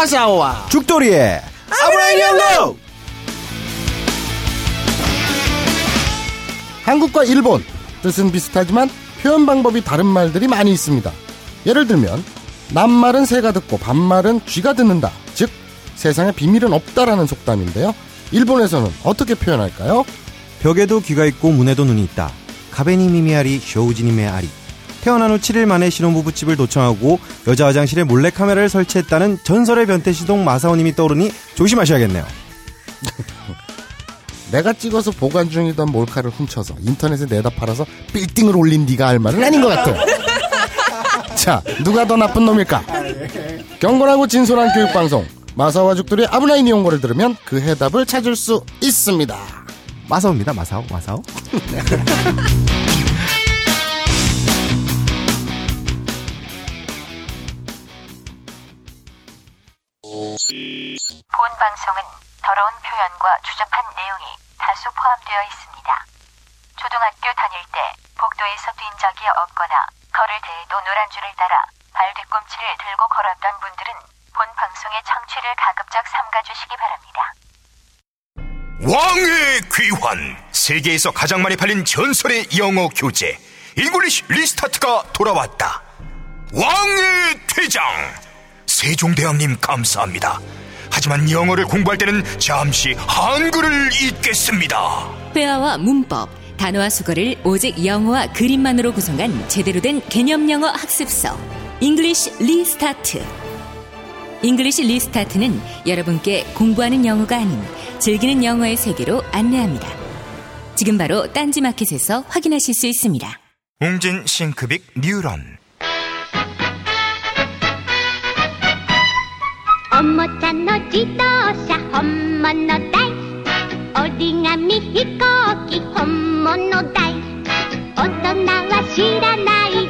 마사오와 죽돌이의 아브라인 연구 한국과 일본 뜻은 비슷하지만 표현 방법이 다른 말들이 많이 있습니다. 예를 들면 남말은 새가 듣고 반말은 쥐가 듣는다. 즉 세상에 비밀은 없다라는 속담인데요. 일본에서는 어떻게 표현할까요? 벽에도 귀가 있고 문에도 눈이 있다. 가베니 미미아리 쇼우지님의 아리. 태어난 후 7일 만에 신혼부부 집을 도청하고 여자 화장실에 몰래 카메라를 설치했다는 전설의 변태시동 마사오님이 떠오르니 조심하셔야겠네요. 내가 찍어서 보관 중이던 몰카를 훔쳐서 인터넷에 내다 팔아서 빌딩을 올린 네가 할 말은 아닌 것 같아. 자, 누가 더 나쁜 놈일까? 경건하고 진솔한 교육방송 마사와 죽들의 아브라인 이용고를 들으면 그 해답을 찾을 수 있습니다. 마사오입니다. 마사오, 마사오. 본 방송은 더러운 표현과 추접한 내용이 다수 포함되어 있습니다. 초등학교 다닐 때 복도에서 뛴 적이 없거나 걸을 때에도 노란 줄을 따라 발 뒤꿈치를 들고 걸었던 분들은 본 방송의 청취를 가급적 삼가주시기 바랍니다. 왕의 귀환! 세계에서 가장 많이 팔린 전설의 영어 교재. 잉글리시 리스타트가 돌아왔다. 왕의 퇴장 세종대왕님 감사합니다 하지만 영어를 공부할 때는 잠시 한글을 읽겠습니다 회화와 문법, 단어와 숙어를 오직 영어와 그림만으로 구성한 제대로 된 개념 영어 학습서 잉글리시 리스타트 잉글리시 리스타트는 여러분께 공부하는 영어가 아닌 즐기는 영어의 세계로 안내합니다. 지금 바로 딴지마켓에서 확인하실 수 있습니다. 웅진 씽크빅 뉴런 おもちゃの自動車本物だい折り紙飛行機本物だい大人は知らない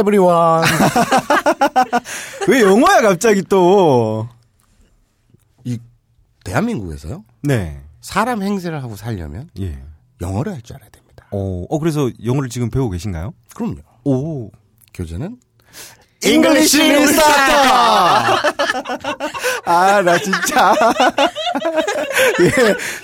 Everyone. 왜 영어야, 갑자기 또. 이 대한민국에서요. 네. 사람 행세를 하고 살려면 예. 영어를 할 줄 알아야 됩니다. 어, 어, 그래서 영어를 지금 배우고 계신가요? 그럼요. 오. 교재는 잉글리시 리스타터! 아, 나 진짜. 예.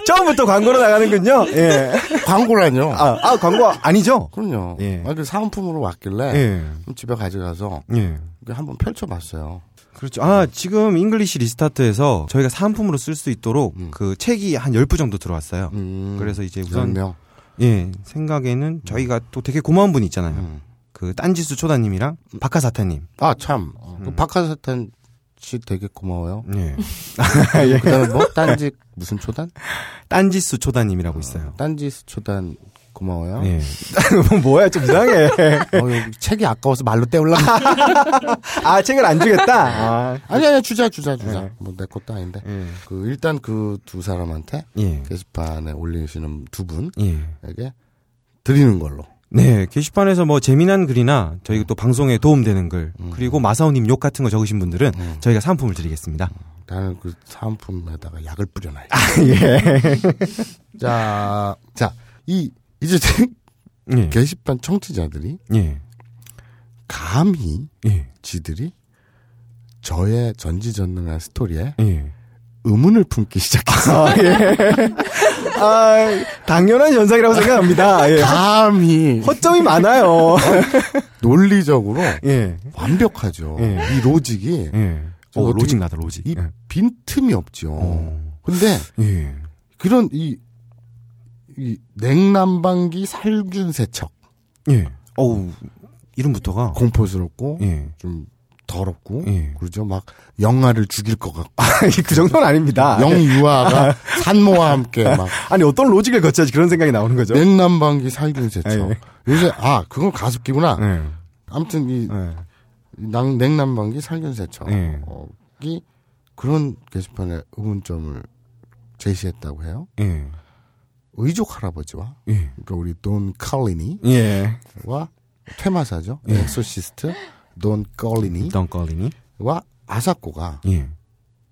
처음부터 광고로 나가는군요. 예. 광고라뇨. 아, 아, 광고 아니죠? 그럼요. 예. 아, 그 사은품으로 왔길래 예. 집에 가져가서 예. 한번 펼쳐봤어요. 그렇죠. 아, 지금 잉글리시 리스타트에서 저희가 사은품으로 쓸 수 있도록 그 책이 한 10부 정도 들어왔어요. 음, 그래서 이제 우선 명. 예, 생각에는 저희가 또 되게 고마운 분이 있잖아요. 음. 그 딴지수 초다님이랑 박하사탕님. 아, 참. 어, 그 박하사탕 씨 되게 고마워요. 예. 그 다음에 뭐? 딴지, 무슨 초단? 딴지수 초다님이라고 있어요. 딴지 초단 고마워요. 예. 뭐야, 좀 이상해. 어, 책이 아까워서 말로 떼올라. 아, 책을 안 주겠다? 아, 아니, 아니, 주자, 주자, 주자. 네. 뭐, 내 것도 아닌데. 예. 그, 일단 그 두 사람한테 예. 게시판에 올리시는 두 예. 분에게 드리는 걸로. 네, 게시판에서 뭐 재미난 글이나 저희 또 방송에 도움되는 글, 그리고 마사오님 욕 같은 거 적으신 분들은 저희가 상품을 드리겠습니다. 나는 그 사은품에다가 약을 뿌려놔야 아, 예. 자, 자, 이, 이제 예. 게시판 청취자들이 예. 감히 예. 지들이 저의 전지전능한 스토리에 예. 의문을 품기 시작했어. 아, 예. 아, 당연한 현상이라고 생각합니다. 예. 감히 허점이 많아요. 논리적으로 예. 완벽하죠. 예. 이 로직이 예. 어떻게- 로직 나다, 로직. 이 예. 빈틈이 없죠. 어. 근데 예. 그런 이, 이 냉난방기 살균 세척 예. 어우, 이름부터가. 공포스럽고 예. 좀 더럽고 예. 그러죠. 막 영아를 죽일 것 같고 그 정도는 아닙니다. 영유아가 산모와 함께 막 아니 어떤 로직을 거쳐야지 그런 생각이 나오는 거죠. 냉난방기 살균 세척. 예. 요새 아 그건 가습기구나. 예. 아무튼 이 예. 낭- 냉난방기 살균 세척이 예. 그런 게시판에 의문점을 제시했다고 해요. 예. 의족 할아버지와 예. 그러니까 우리 돈 칼리니와 예. 테마사죠. 예. exorcist 돈 칼리니와 돈 칼리니. 아사코가 예.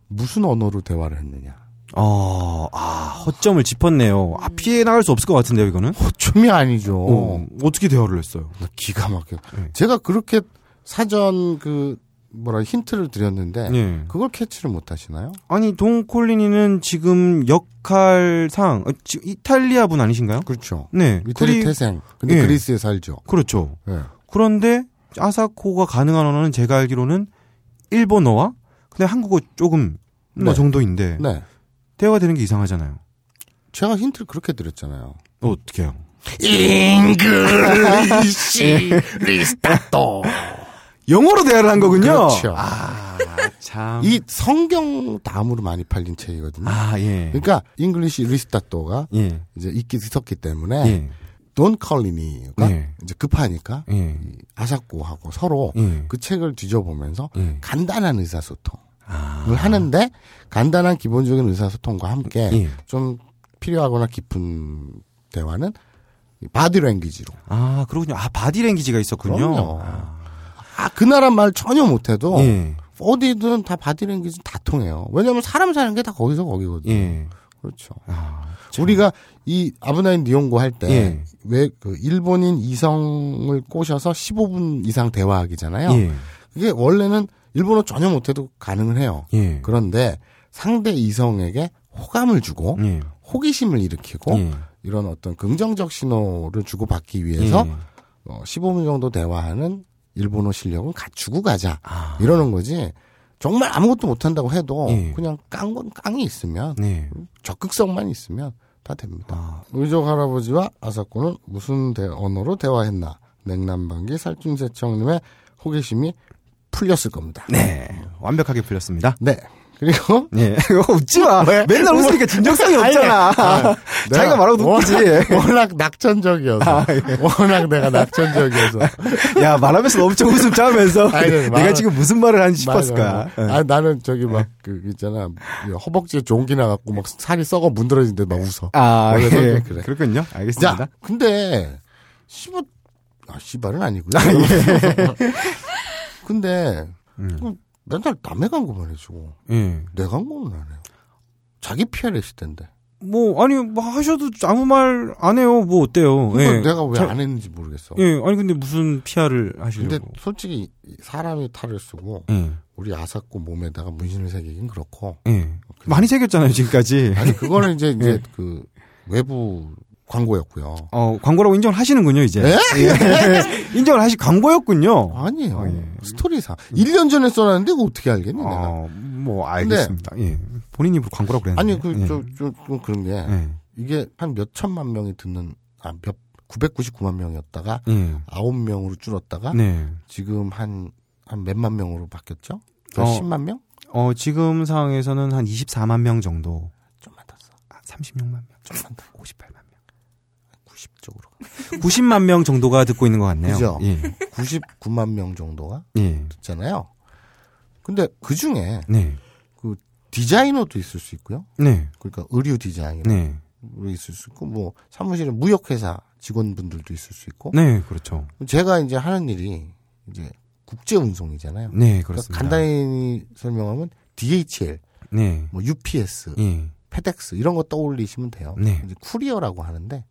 무슨 언어로 대화를 했느냐. 어, 아, 허점을 짚었네요. 아, 피해 나갈 수 없을 것 같은데요, 이거는? 허점이 아니죠. 어, 어떻게 대화를 했어요? 기가 막혀. 네. 제가 그렇게 사전 그 뭐라 힌트를 드렸는데 예. 그걸 캐치를 못 하시나요? 아니, 동콜리니는 지금 역할상, 어, 지- 이탈리아 분 아니신가요? 그렇죠. 네. 그리- 태생. 근데 예. 그리스에 살죠. 그렇죠. 예. 그런데 아사코가 가능한 언어는 제가 알기로는 일본어와 근데 한국어 조금 뭐 네. 정도인데 네. 대화가 되는 게 이상하잖아요. 제가 힌트를 그렇게 드렸잖아요. 어, 어떻게요? 잉글리시 리스타토. 영어로 대화를 한 거군요. 그렇죠. 아, 참. 이 성경 다음으로 많이 팔린 책이거든요. 아, 예. 그러니까 잉글리시 리스타토가 예. 이제 있기 있었기 때문에 예. 돈 컬리니가 예. 이제 급하니까 예. 이 아사코하고 서로 예. 그 책을 뒤져보면서 예. 간단한 의사소통을 아. 하는데 간단한 기본적인 의사소통과 함께 예. 좀 필요하거나 깊은 대화는 이 바디랭귀지로. 아, 그렇군요. 아, 바디랭귀지가 있었군요. 그럼요. 아, 그 나라 말 전혀 못해도 예. 어디든 다 바디랭귀지 다 통해요. 왜냐하면 사람 사는 게 다 거기서 거기거든요. 예. 그렇죠. 아, 참. 우리가 이 あぶない日本語 할때 예. 왜그 일본인 이성을 꼬셔서 15분 이상 대화하기잖아요. 예. 그게 원래는 일본어 전혀 못해도 가능은 해요. 예. 그런데 상대 이성에게 호감을 주고 예. 호기심을 일으키고 예. 이런 어떤 긍정적 신호를 주고 받기 위해서 예. 어, 15분 정도 대화하는 일본어 실력은 갖추고 가자 아. 이러는 거지. 정말 아무것도 못한다고 해도 예. 그냥 깡 깡이 있으면 네. 적극성만 있으면 다 됩니다. 아, 의족 할아버지와 아사코는 무슨 대- 언어로 대화했나? 냉난방기 살균세척님의 호기심이 풀렸을 겁니다. 네. 완벽하게 풀렸습니다. 네. 그리고 예. 웃지 마. 왜? 맨날 웃으니까 진정성이 없잖아. 아, 자기가 말하고 워낙- 웃기지. 워낙 낙천적이어서 아, 예. 워낙 내가 낙천적이어서 야, 말하면서 엄청 웃음 짜면서 아니, 네, 내가 말- 지금 무슨 말을 하는지 싶었을 거야. 맞아. 아 나는 저기 막 그 있잖아 허벅지에 종기 나갖고 막 살이 썩어 문드러진데 막 웃어. 아, 예. 그래. 그렇군요. 알겠습니다. 자, 근데 씨발 아 씨발은 아니고요. 근데 음. 그 맨날 남의 광고만 해주고 예. 내 광고는 안 해요. 자기 PR 시대인데. 뭐, 아니, 뭐 하셔도 아무 말 안 해요. 뭐 어때요? 예. 내가 왜 자- 안 했는지 모르겠어. 예, 아니 근데 무슨 PR을 근데 하시려고? 솔직히 사람이 탈을 쓰고 예. 우리 아사코 몸에다가 문신을 새기긴 그렇고 예. 많이 새겼잖아요, 지금까지. 아니 그거는 이제 이제 예. 그 외부 광고였고요. 어, 광고라고 인정을 하시는군요, 이제. 예? 예. 인정을 하시, 광고였군요. 아니에요. 어, 예. 스토리상. 1년 전에 써놨는데 그거 어떻게 알겠니 내가. 어, 뭐, 알겠습니다. 예. 본인 입으로 광고라고 그랬는데. 아니 그 예. 저좀좀 그런 게 예. 이게 한 몇 천만 명이 듣는 아 몇 999만 명이었다가 예. 9명으로 줄었다가 네. 지금 한 한 몇만 명으로 바뀌었죠? 몇 어. 10만 명? 어, 지금 상황에서는 한 24만 명 정도. 좀만 더 써. 아, 36만 명. 좀만 더. 58만 명. 90 쪽으로. 90만 명 정도가 듣고 있는 것 같네요. 그죠? 예. 99만 명 정도가 예. 듣잖아요. 근데 그 중에 네. 디자이너도 있을 수 있고요. 네. 그러니까 의류 디자이너 네. 있을 수 있고 뭐 사무실에 무역회사 직원분들도 있을 수 있고 네, 그렇죠. 제가 이제 하는 일이 이제 국제 운송이잖아요. 네, 그러니까 그렇습니다. 간단히 설명하면 DHL, 네. 뭐 UPS, 예. 페덱스 이런 거 떠올리시면 돼요. 네. 이제 쿠리어라고 하는데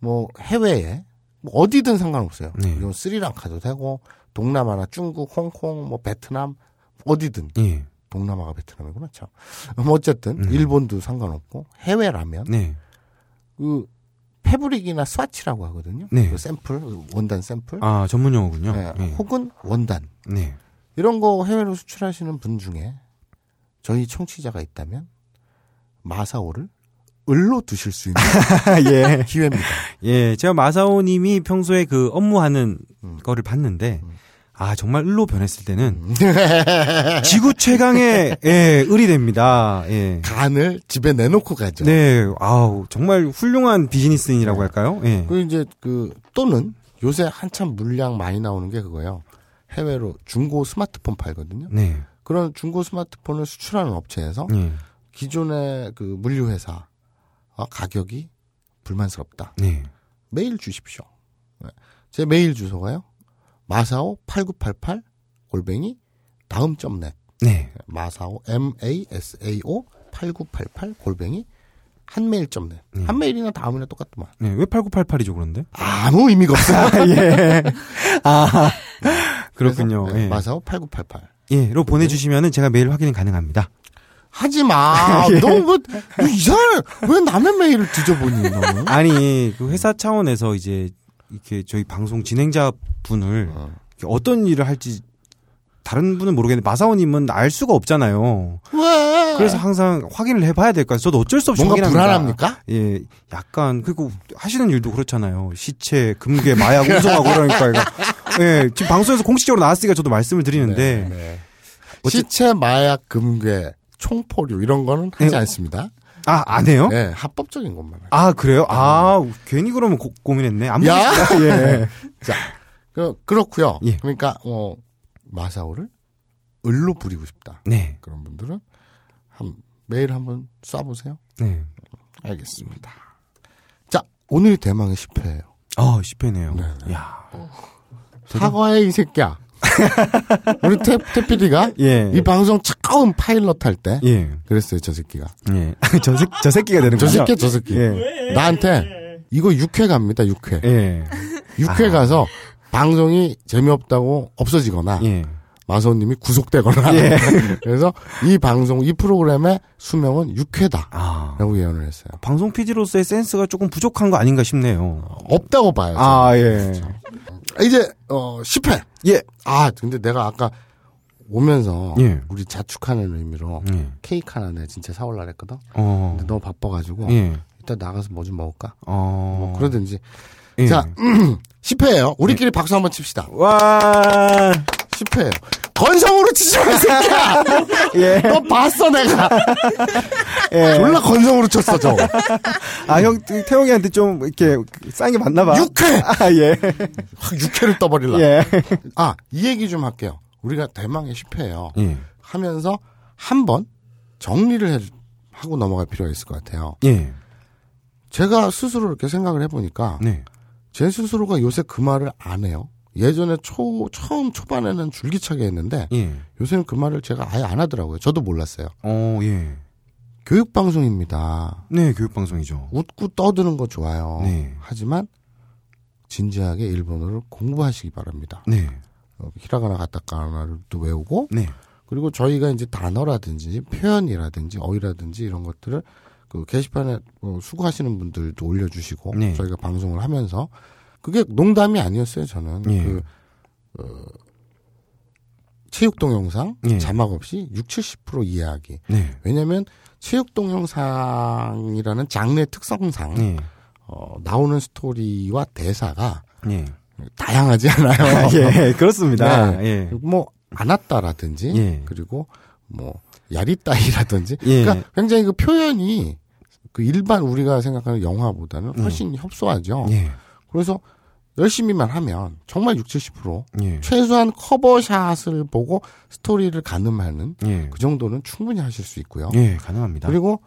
뭐 해외에 뭐 어디든 상관없어요. 네. 이건 스리랑카도 되고 동남아나 중국, 홍콩, 뭐 베트남 어디든 예. 동남아가 베트남이구나 참. 뭐 어쨌든 음. 일본도 상관없고 해외라면 네. 그 패브릭이나 스와치라고 하거든요. 네. 그 샘플 원단 샘플. 아, 전문 용어군요. 네, 예. 혹은 원단 네. 이런 거 해외로 수출하시는 분 중에 저희 청취자가 있다면 마사오를 을로 두실 수 있는 예. 기회입니다. 예, 제가 마사오 님이 평소에 그 업무하는 음. 거를 봤는데, 음. 아 정말 을로 변했을 때는 지구 최강의 예, 을이 됩니다. 예. 간을 집에 내놓고 가죠. 네, 아우 정말 훌륭한 비즈니스인이라고 할까요? 예. 그리고 이제 그 또는 요새 한참 물량 많이 나오는 게 그거예요. 해외로 중고 스마트폰 팔거든요. 네, 그런 중고 스마트폰을 수출하는 업체에서 예, 기존의 그 물류 회사 가격이 불만스럽다. 네, 메일 주십시오. 네. 제 메일 주소가요. 마사오 8988 골뱅이 다음 점 넷. 네. 마사오 M A S A O 8988 골뱅이 한메일 점 넷. 네. 한메일이나 다음이나 똑같더만. 네, 왜 8988이죠 그런데? 아무 의미가 없어. 예. 아, 그렇군요. 네, 예. 마사오 8988. 예,로 보내주시면은 제가 메일 확인이 가능합니다. 하지 마. 예. 너무 뭐, 이상해. 왜 남의 메일을 뒤져보니, 너는? 아니, 그 회사 차원에서 이제 이렇게 저희 방송 진행자 분을 어. 어떤 일을 할지 다른 분은 모르겠는데 마사오님은 알 수가 없잖아요. 왜? 그래서 항상 확인을 해봐야 될것 같아요. 저도 어쩔 수 없이 뭔가 확인합니다. 불안합니까? 예, 약간 그리고 하시는 일도 그렇잖아요. 시체, 금괴, 마약 운송하고 그러니까. 예, 지금 방송에서 공식적으로 나왔으니까 저도 말씀을 드리는데 네. 어째- 시체, 마약, 금괴, 총포류 이런 거는 하지 네. 않습니다. 아, 안 해요? 네, 합법적인 것만. 아, 그래요? 아, 괜히 그러면 고, 고민했네. 안 야! 예. 자, 그, 그렇고요 예. 그러니까 어, 마사오를 을로 부리고 싶다. 네. 그런 분들은 한 메일 한번 쏴보세요. 네. 알겠습니다. 자, 오늘이 대망의 10회예요. 어, 10회네요. 네, 야. 사과해 이 새끼야. 우리 태, 태피디가 예. 이 방송 처음 파일럿 할 때 예. 그랬어요, 저 새끼가. 예. 저, 새, 저 새끼가 되는 저 거죠? 새끼, 저 새끼. 예. 나한테 이거 6회 갑니다, 6회. 예. 6회 가서 방송이 재미없다고 없어지거나 예. 마사오님이 구속되거나 예. 그래서 이 방송 이 프로그램의 수명은 6회다라고 아. 예언을 했어요. 방송 PD로서의 센스가 조금 부족한 거 아닌가 싶네요. 없다고 봐요. 저는. 아, 예. 이제 어 10회. 예. 아 근데 내가 아까 오면서 예. 우리 자축하는 의미로 예. 케이크 하나 내가 진짜 사올라 했거든. 어. 근데 너무 바빠가지고 예. 이따 나가서 뭐 좀 먹을까? 어. 뭐 그러든지. 예. 자 10회예요. 우리끼리 박수 한번 칩시다. 와. 10회예요. 건성으로 치지 마, 이 새끼야! 예. 너 봤어, 내가! 예. 졸라 건성으로 쳤어, 저거. 아, 형, 태용이한테 좀, 이렇게, 쌓인 게 맞나 봐. 6회! 아, 예. 확 6회를 떠버릴라. 예. 아, 이 얘기 좀 할게요. 우리가 대망의 10회예요. 예. 하면서 한 번 정리를 해, 하고 넘어갈 필요가 있을 것 같아요. 예. 제가 스스로 이렇게 생각을 해보니까 네. 제 스스로가 요새 그 말을 안 해요. 예전에 초, 처음 초반에는 줄기차게 했는데 예. 요새는 그 말을 제가 아예 안 하더라고요. 저도 몰랐어요. 어, 예. 교육 방송입니다. 네, 교육 방송이죠. 웃고 떠드는 거 좋아요. 네. 하지만 진지하게 일본어를 공부하시기 바랍니다. 네. 어, 히라가나 가타카나를 또 외우고 네. 그리고 저희가 이제 단어라든지 표현이라든지 어휘라든지 이런 것들을 그 게시판에 어, 수고하시는 분들도 올려주시고 네. 저희가 방송을 하면서 그게 농담이 아니었어요 저는 예. 그 어, 체육 동영상 예. 자막 없이 6, 70% 이해하기 네. 왜냐하면 체육 동영상이라는 장르의 특성상 네. 어, 나오는 스토리와 대사가 예. 다양하지 않아요. 예, 그렇습니다. 네. 예. 뭐 안았다라든지 예. 그리고 뭐 야리따이라든지 예. 그러니까 굉장히 그 표현이 그 일반 우리가 생각하는 영화보다는 음. 훨씬 협소하죠. 예. 그래서 열심히만 하면 정말 60, 70% 예. 최소한 커버샷을 보고 스토리를 가늠하는 예. 그 정도는 충분히 하실 수 있고요. 예, 가능합니다. 그리고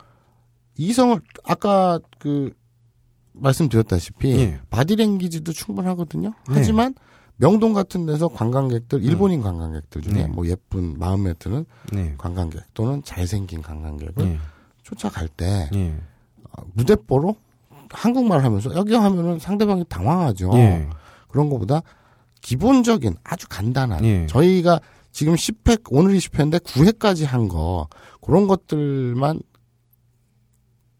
이성을 아까 그 말씀드렸다시피 예. 바디랭귀지도 충분하거든요. 네. 하지만 명동 같은 데서 관광객들 일본인 관광객들 중에 네. 뭐 예쁜 마음에 드는 네. 관광객 또는 잘생긴 관광객을 예. 쫓아갈 때 예. 어, 무대뽀로 한국말 하면서 여기 하면은 상대방이 당황하죠. 예. 그런 것보다 기본적인 아주 간단한 예. 저희가 지금 10회 오늘이 10회인데 9회까지 한 거 그런 것들만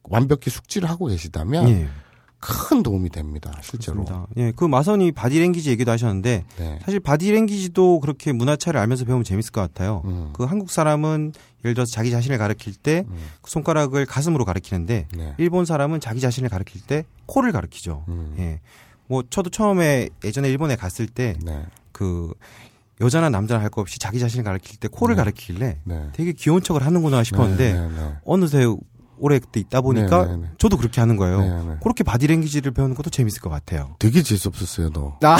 완벽히 숙지를 하고 계시다면 예. 큰 도움이 됩니다. 실제로. 그렇습니다. 예, 그 마선이 바디랭귀지 얘기도 하셨는데 네. 사실 바디랭귀지도 그렇게 문화 차이를 알면서 배우면 재밌을 것 같아요. 음. 그 한국 사람은 예를 들어서 자기 자신을 가리킬 때 음. 그 손가락을 가슴으로 가리키는데 네. 일본 사람은 자기 자신을 가리킬 때 코를 가리키죠. 음. 예. 뭐 저도 처음에 예전에 일본에 갔을 때 네. 그 여자나 남자나 할 거 없이 자기 자신을 가르칠 때 코를 가르치길래 네. 되게 귀여운 척을 하는구나 싶었는데 네, 네, 네. 어느새 오래 그때 있다 보니까 네, 네, 네. 저도 그렇게 하는 거예요. 네, 네. 그렇게 바디랭귀지를 배우는 것도 재밌을 것 같아요. 되게 재수 없었어요, 너. 아,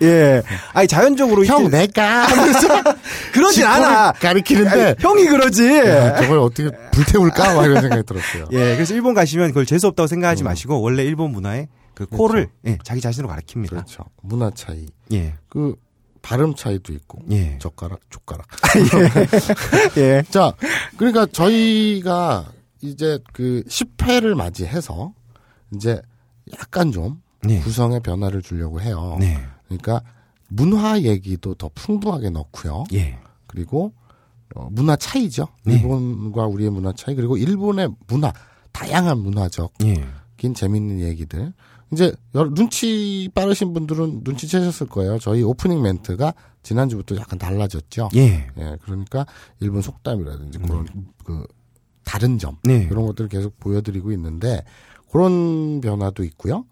예. 예. 아니, 자연적으로. 형, 내가 그러진 않아. 가리키는데 아니, 형이 그러지. 야, 저걸 어떻게 불태울까? 막 이런 생각이 들었어요. 예, 그래서 일본 가시면 그걸 재수 없다고 생각하지 음. 마시고, 원래 일본 문화에 그 코를 예, 자기 자신으로 가르칩니다. 그렇죠. 문화 차이. 예. 그 발음 차이도 있고. 예. 젓가락, 족가락. 예. 자, 그러니까 저희가 이제 그 10회를 맞이해서 이제 약간 좀 네. 구성의 변화를 주려고 해요. 네. 그러니까 문화 얘기도 더 풍부하게 넣고요. 예. 그리고 어, 문화 차이죠. 네. 일본과 우리의 문화 차이 그리고 일본의 문화 다양한 문화적 예. 긴 재밌는 얘기들. 이제 눈치 빠르신 분들은 눈치채셨을 거예요. 저희 오프닝 멘트가 지난주부터 약간 달라졌죠. 예. 예, 그러니까 일본 속담이라든지 그런 그 다른 점 네. 그런 것들을 계속 보여드리고 있는데 그런 변화도 있고요.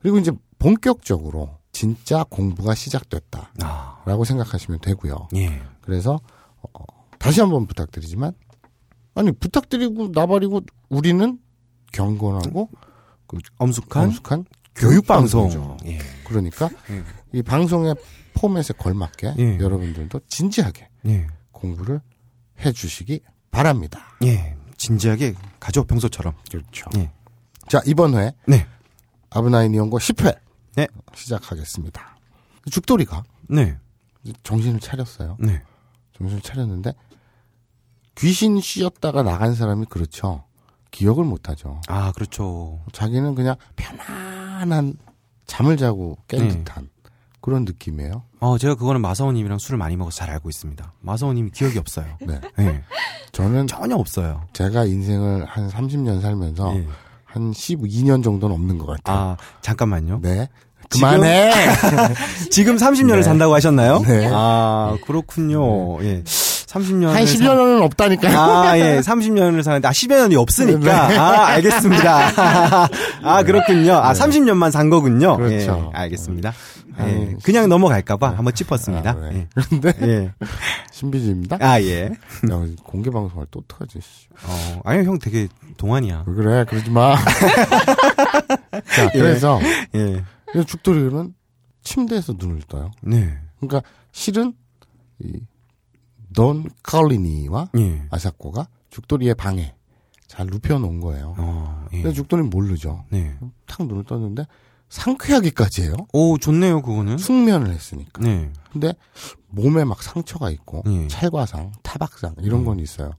그리고 이제 본격적으로 진짜 공부가 시작됐다라고 아. 생각하시면 되고요. 예. 그래서 어, 다시 한번 부탁드리지만 아니 부탁드리고 나발이고 우리는 경건하고 그 엄숙한 엄숙한 교육 방송. 예. 그러니까 예. 이 방송의 포맷에 걸맞게 예. 여러분들도 진지하게 예. 공부를 해주시기 바랍니다. 예. 진지하게 가죠, 평소처럼. 그렇죠. 예. 자 이번 회 네. 아브나인 이용고 10회 네. 시작하겠습니다. 죽돌이가 네. 정신을 차렸어요. 네. 정신을 차렸는데 귀신 씌었다가 나간 사람이 그렇죠. 기억을 못하죠. 아, 그렇죠. 자기는 그냥 편안한 잠을 자고 깬 네. 듯한 그런 느낌이에요. 어, 제가 그거는 마사오님이랑 술을 많이 먹어서 잘 알고 있습니다. 마사오님이 기억이 없어요. 네. 예. 저는 전혀 없어요. 제가 인생을 한 30년 살면서 예. 한 12년 정도는 없는 것 같아요. 아, 잠깐만요. 네. 지금- 그만해! 지금 30년을 네. 산다고 하셨나요? 네. 아, 그렇군요. 예. 30년. 한 10년은 없다니까요. 아, 예. 30년을 사는데, 아, 10여 년이 없으니까. 네. 아, 알겠습니다. 아, 그렇군요. 아, 30년만 산 거군요. 그렇죠. 예, 알겠습니다. 예, 아유, 그냥 넘어갈까봐 한번 짚었습니다. 아, 네. 예. 그런데 예. 신비주의입니다. 아, 예. 야, 공개 방송할 때 어떡하지? 씨. 어, 아니, 형 되게 동안이야. 왜 그래? 그러지 마. 자, 그래서 예. 이 죽돌이는 침대에서 눈을 떠요. 네. 그러니까 실은 이 돈 칼리니와 예. 아사코가 죽돌이의 방에 잘 눕혀놓은 거예요. 어, 예. 근데 죽돌이는 모르죠. 네. 탁 눈을 떴는데 상쾌하기까지 해요. 오, 좋네요, 그거는. 숙면을 했으니까. 네. 근데 몸에 막 상처가 있고 예. 찰과상, 타박상 이런 건 있어요.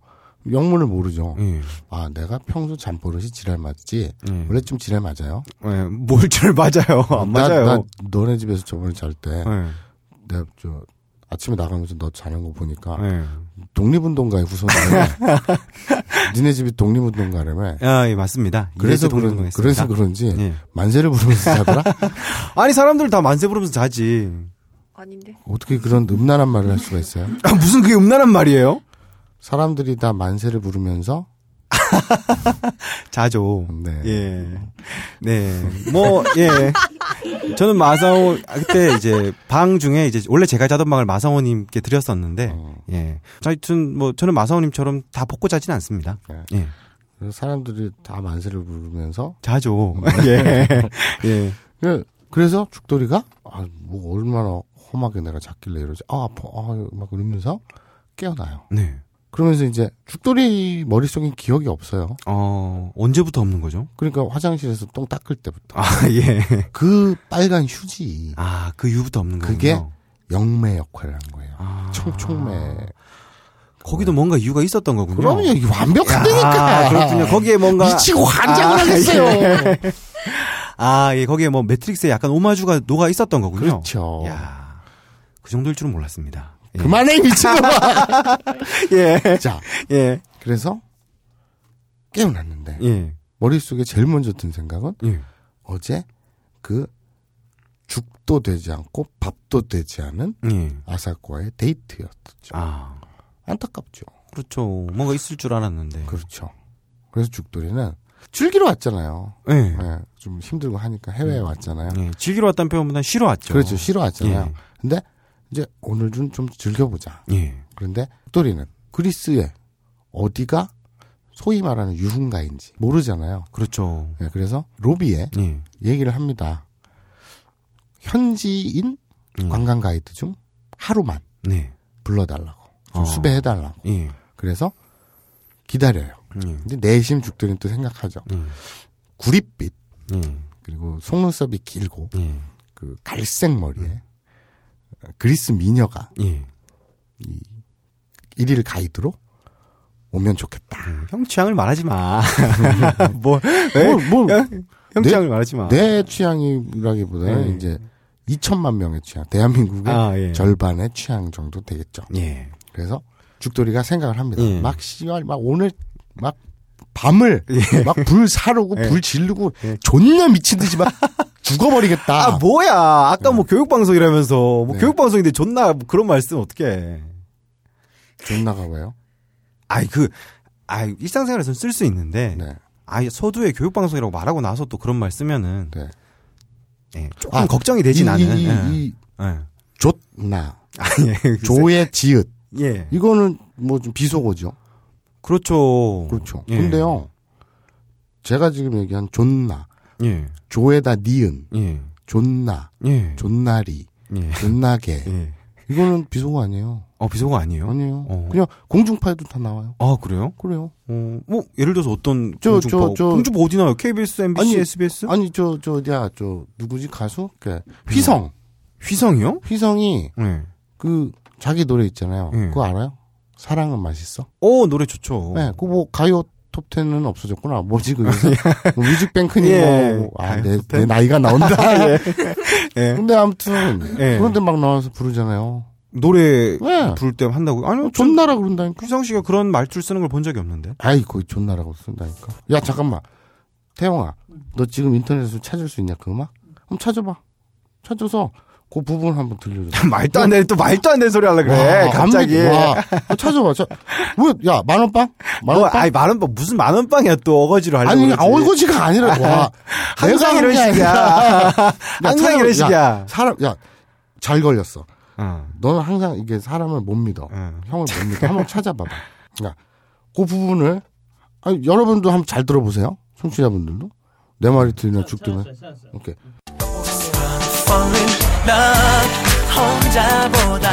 영문을 모르죠. 예. 아 내가 평소 잠버릇이 지랄 맞지. 예. 원래 좀 지랄 맞아요. 예, 뭘줄 맞아요. 안 나, 맞아요. 나 너네 집에서 저번에 잘때 예. 내가 저 아침에 나가면서 너 자는 거 보니까 예. 독립운동가의 후손이네. 니네 집이 독립운동가라며. 아, 예, 맞습니다. 그래서 그런. 그래서 그런지 예. 만세를 부르면서 자더라. 아니, 사람들 다 만세 부르면서 자지. 아닌데. 어떻게 그런 음란한 말을 할 수가 있어요? 아, 무슨 그게 음란한 말이에요? 사람들이 다 만세를 부르면서 자죠. 네. 예. 네. 뭐, 예. 저는 마사오, 아, 그때 이제 방 중에 이제 원래 제가 자던 방을 마사오님께 드렸었는데, 어. 예. 하여튼 뭐 저는 마사오님처럼 다 벗고 자진 않습니다. 네. 예. 사람들이 다 만세를 부르면서 자죠. 예. 예. 그- 그래서 죽돌이가 아 뭐 얼마나 험하게 내가 잤길래 이러지 아 아파 아막 그러면서 깨어나요. 네. 그러면서 이제 죽돌이 머릿속엔 기억이 없어요. 어, 언제부터 없는 거죠? 그러니까 화장실에서 똥 닦을 때부터 아, 예. 그 빨간 휴지 아, 그 이후부터 없는 거군요. 그게 영매 역할을 한 거예요. 아. 총 총매. 거기도 뭔가 이유가 있었던 거군요. 그러면 이게 완벽하다니까. 아, 그렇군요. 거기에 뭔가 미치고 환장을 아, 하겠어요. 예. 아, 예, 거기에 뭐 매트릭스에 약간 오마주가 녹아 있었던 거군요. 그렇죠. 야, 그 정도일 줄은 몰랐습니다. 예. 그만해 미친놈아. 예. 자, 예. 그래서 깨어났는데 예. 머릿속에 제일 먼저 든 생각은 예. 어제 그 죽도 되지 않고 밥도 되지 않은 예. 아사코와의 데이트였죠. 아, 안타깝죠. 그렇죠. 뭔가 있을 줄 알았는데. 그렇죠. 그래서 죽돌이는 즐기러 왔잖아요. 예. 예, 좀 힘들고 하니까 해외에 왔잖아요. 예. 즐기러 왔다는 표현보다 쉬러 왔죠. 그렇죠. 쉬러 왔잖아요. 예. 근데 이제 오늘 좀 좀 즐겨보자. 예. 그런데 똘이는 그리스의 어디가 소위 말하는 유흥가인지 모르잖아요. 그렇죠. 예, 그래서 로비에 예. 얘기를 합니다. 현지인 음. 관광 가이드 중 하루만 네. 불러달라고 좀 어. 수배해달라고. 예. 그래서 기다려요. 예. 근데 내심 죽들은 또 생각하죠. 음. 구릿빛 예. 그리고 속눈썹이 길고 예. 그 갈색 머리에 그리스 미녀가 예. 일일 가이드로 오면 좋겠다. 형 취향을 말하지 마. 뭐, 왜? 뭘, 뭘, 형, 형 내- 취향을 말하지 마. 내 취향이라기보다는 네. 이제 2천만 명의 취향, 대한민국의 아, 예. 절반의 취향 정도 되겠죠. 예. 그래서 죽돌이가 생각을 합니다. 예. 막 씨발 막 오늘 막 밤을 예. 막불 사르고 예. 불 지르고 예. 존나 미친 듯이 막 죽어버리겠다. 아, 뭐야. 아까 뭐 교육 방송이라면서. 뭐 네. 교육 방송인데 존나 뭐 그런 말씀 어떻게 존나가 왜요? 아이, 그, 아이, 일상생활에서는 쓸수 있는데. 네. 아예 서두에 교육 방송이라고 말하고 나서 또 그런 말 쓰면은. 네. 예, 조금 걱정이 되지 이, 나는. 이, 예. 이, 예. 좆나 아, 예. 조의 지읒 예. 이거는 뭐 좀 비속어죠. 그렇죠. 그렇죠. 예. 근데요, 제가 지금 얘기한 존나, 예. 조에다 니은, 예. 존나, 예. 존나리, 예. 존나게. 예. 이거는 비속어 아니에요. 어, 비속어 아니에요? 아니에요. 어. 그냥 공중파에도 다 나와요. 아, 그래요? 그래요. 어, 뭐, 예를 들어서 어떤 저, 공중파, 저, 저- 공중파 어디 나와요? KBS, MBC, 아니, SBS? 아니, 저, 저, 야, 저, 누구지, 가수? 그, 휘성. 휘성이요? 휘성이, 네. 그, 자기 노래 있잖아요. 예. 그거 알아요? 사랑은 맛있어? 오, 노래 좋죠. 네, 그거 뭐, 가요 톱10은 없어졌구나. 뭐지, 그, 뮤직뱅크니 예. 뭐, 아, 가요 내, 톱10? 내 나이가 나온다. 예. 근데 아무튼, 예. 그런데 막 나와서 부르잖아요. 노래 네. 부를 때 한다고? 아니요, 전 존나라 그런다니까. 휘성 씨가 그런 말투를 쓰는 걸 본 적이 없는데. 아이, 거의 존나라고 쓴다니까. 야, 잠깐만. 태영아, 너 지금 인터넷에서 찾을 수 있냐, 그 음악? 한번 찾아봐. 찾아서, 그 부분 한번 들려줘. 말도 안 되는, 또 말도 안 되는 소리 하려 그래. 와, 갑자기. 와, 너 찾아봐. 저, 왜, 야, 만원빵? 뭐, 만원빵? 아이, 만원빵, 무슨 만원빵이야, 또 어거지로 하려고. 아니, 그러지. 어거지가 아니라, 와. 항상 이런 식이야. 항상 이런 야, 식이야. 사람, 야, 잘 걸렸어. 어. 너는 항상 이게 사람을 못 믿어. 응. 형을 못 믿어. 한번 찾아봐봐. 야, 그 부분을, 아니, 여러분도 한번 잘 들어보세요. 청취자분들도. 내 말이 들리나 죽들면. 오케이. 난 혼자보다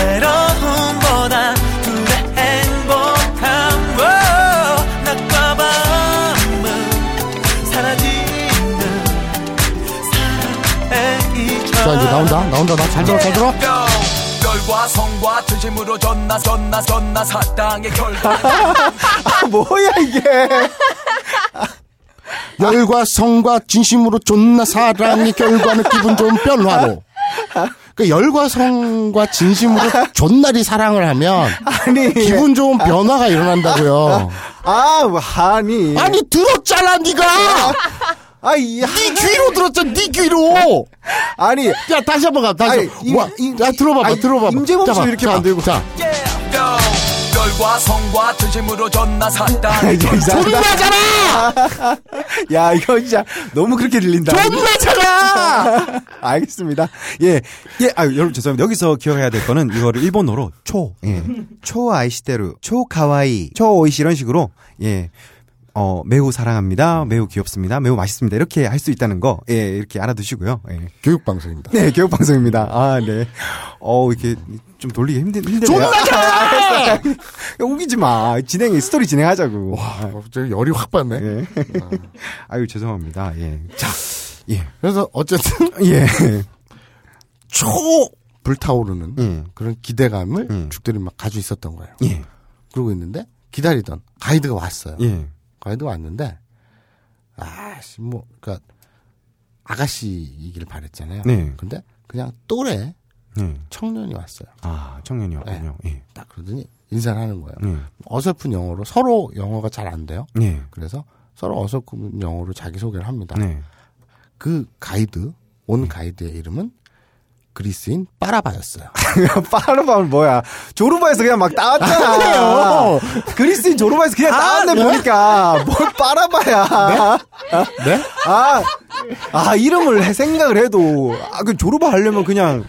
외로움보다 그래 행복한 낮과 밤은 사라지는 사랑의 자, 이제 나온다. 나온다. 나잘 들어, 잘 들어. 열과 성과 진심으로 전나 전나 전나 사랑의 결과 아, 뭐야, 이게. 열과 성과 진심으로 존나 사랑의 결과는 기분 좋은 변화로. 그 열과 성과 진심으로 존나리 사랑을 하면 아니. 기분 좋은 변화가 일어난다고요. 아, 뭐, 아니. 아니 들었잖아 네가. 아, 이, 네 귀로 들었잖아 네 귀로. 아니. 야 다시 한번 가 다시. 아니, 이- 와, 이- 야 들어봐봐 아니, 들어봐봐. 임재범 자, 씨 봐, 이렇게 자, 만들고. 자 열과 성과 진심으로 전나 이상하다. 존나잖아. 야, 이거 진짜 너무 그렇게 들린다. 존나잖아. 알겠습니다. 예. 예, 아 여러분 죄송합니다. 여기서 기억해야 될 거는 이거를 일본어로 초, 예. 초 아이시테루, 초 카와이, 초 오이시 이런 식으로, 예. 어, 매우 사랑합니다. 매우 귀엽습니다. 매우 맛있습니다. 이렇게 할 수 있다는 거, 예, 이렇게 알아두시고요. 예. 교육 방송입니다. 네, 교육방송입니다. 아, 네. 어, 이렇게 좀 돌리기 힘든, 힘드네요. 존나잖아. 우기지 마. 진행, 스토리 진행하자고. 와, 갑자기 열이 확 받네. 예. 아유, 죄송합니다. 예. 자, 예. 그래서 어쨌든 예. 초 불타오르는 예. 그런 기대감을 음. 죽들이 막 가지고 있었던 거예요. 예. 그러고 있는데 기다리던 가이드가 왔어요. 예. 가이드가 왔는데 아씨 뭐 그러니까 아가씨이길 바랬잖아요. 네. 근데 그냥 또래 예. 청년이 왔어요. 아, 청년이었군요. 예. 딱 그러더니 인사를 하는 거예요. 예. 어설픈 영어로 서로 영어가 잘 안 돼요. 예. 그래서 서로 어설픈 영어로 자기 소개를 합니다. 네. 그 가이드 온 가이드의 이름은 그리스인 빠라바였어요. 빠르바는 뭐야? 조르바에서 그냥 막 따왔잖아. 그리스인 조르바에서 그냥 따왔네, 보니까. 뭘 빠라바야. 네? 아, 아, 이름을 해- 생각을 해도, 아, 그 조르바 하려면 그냥,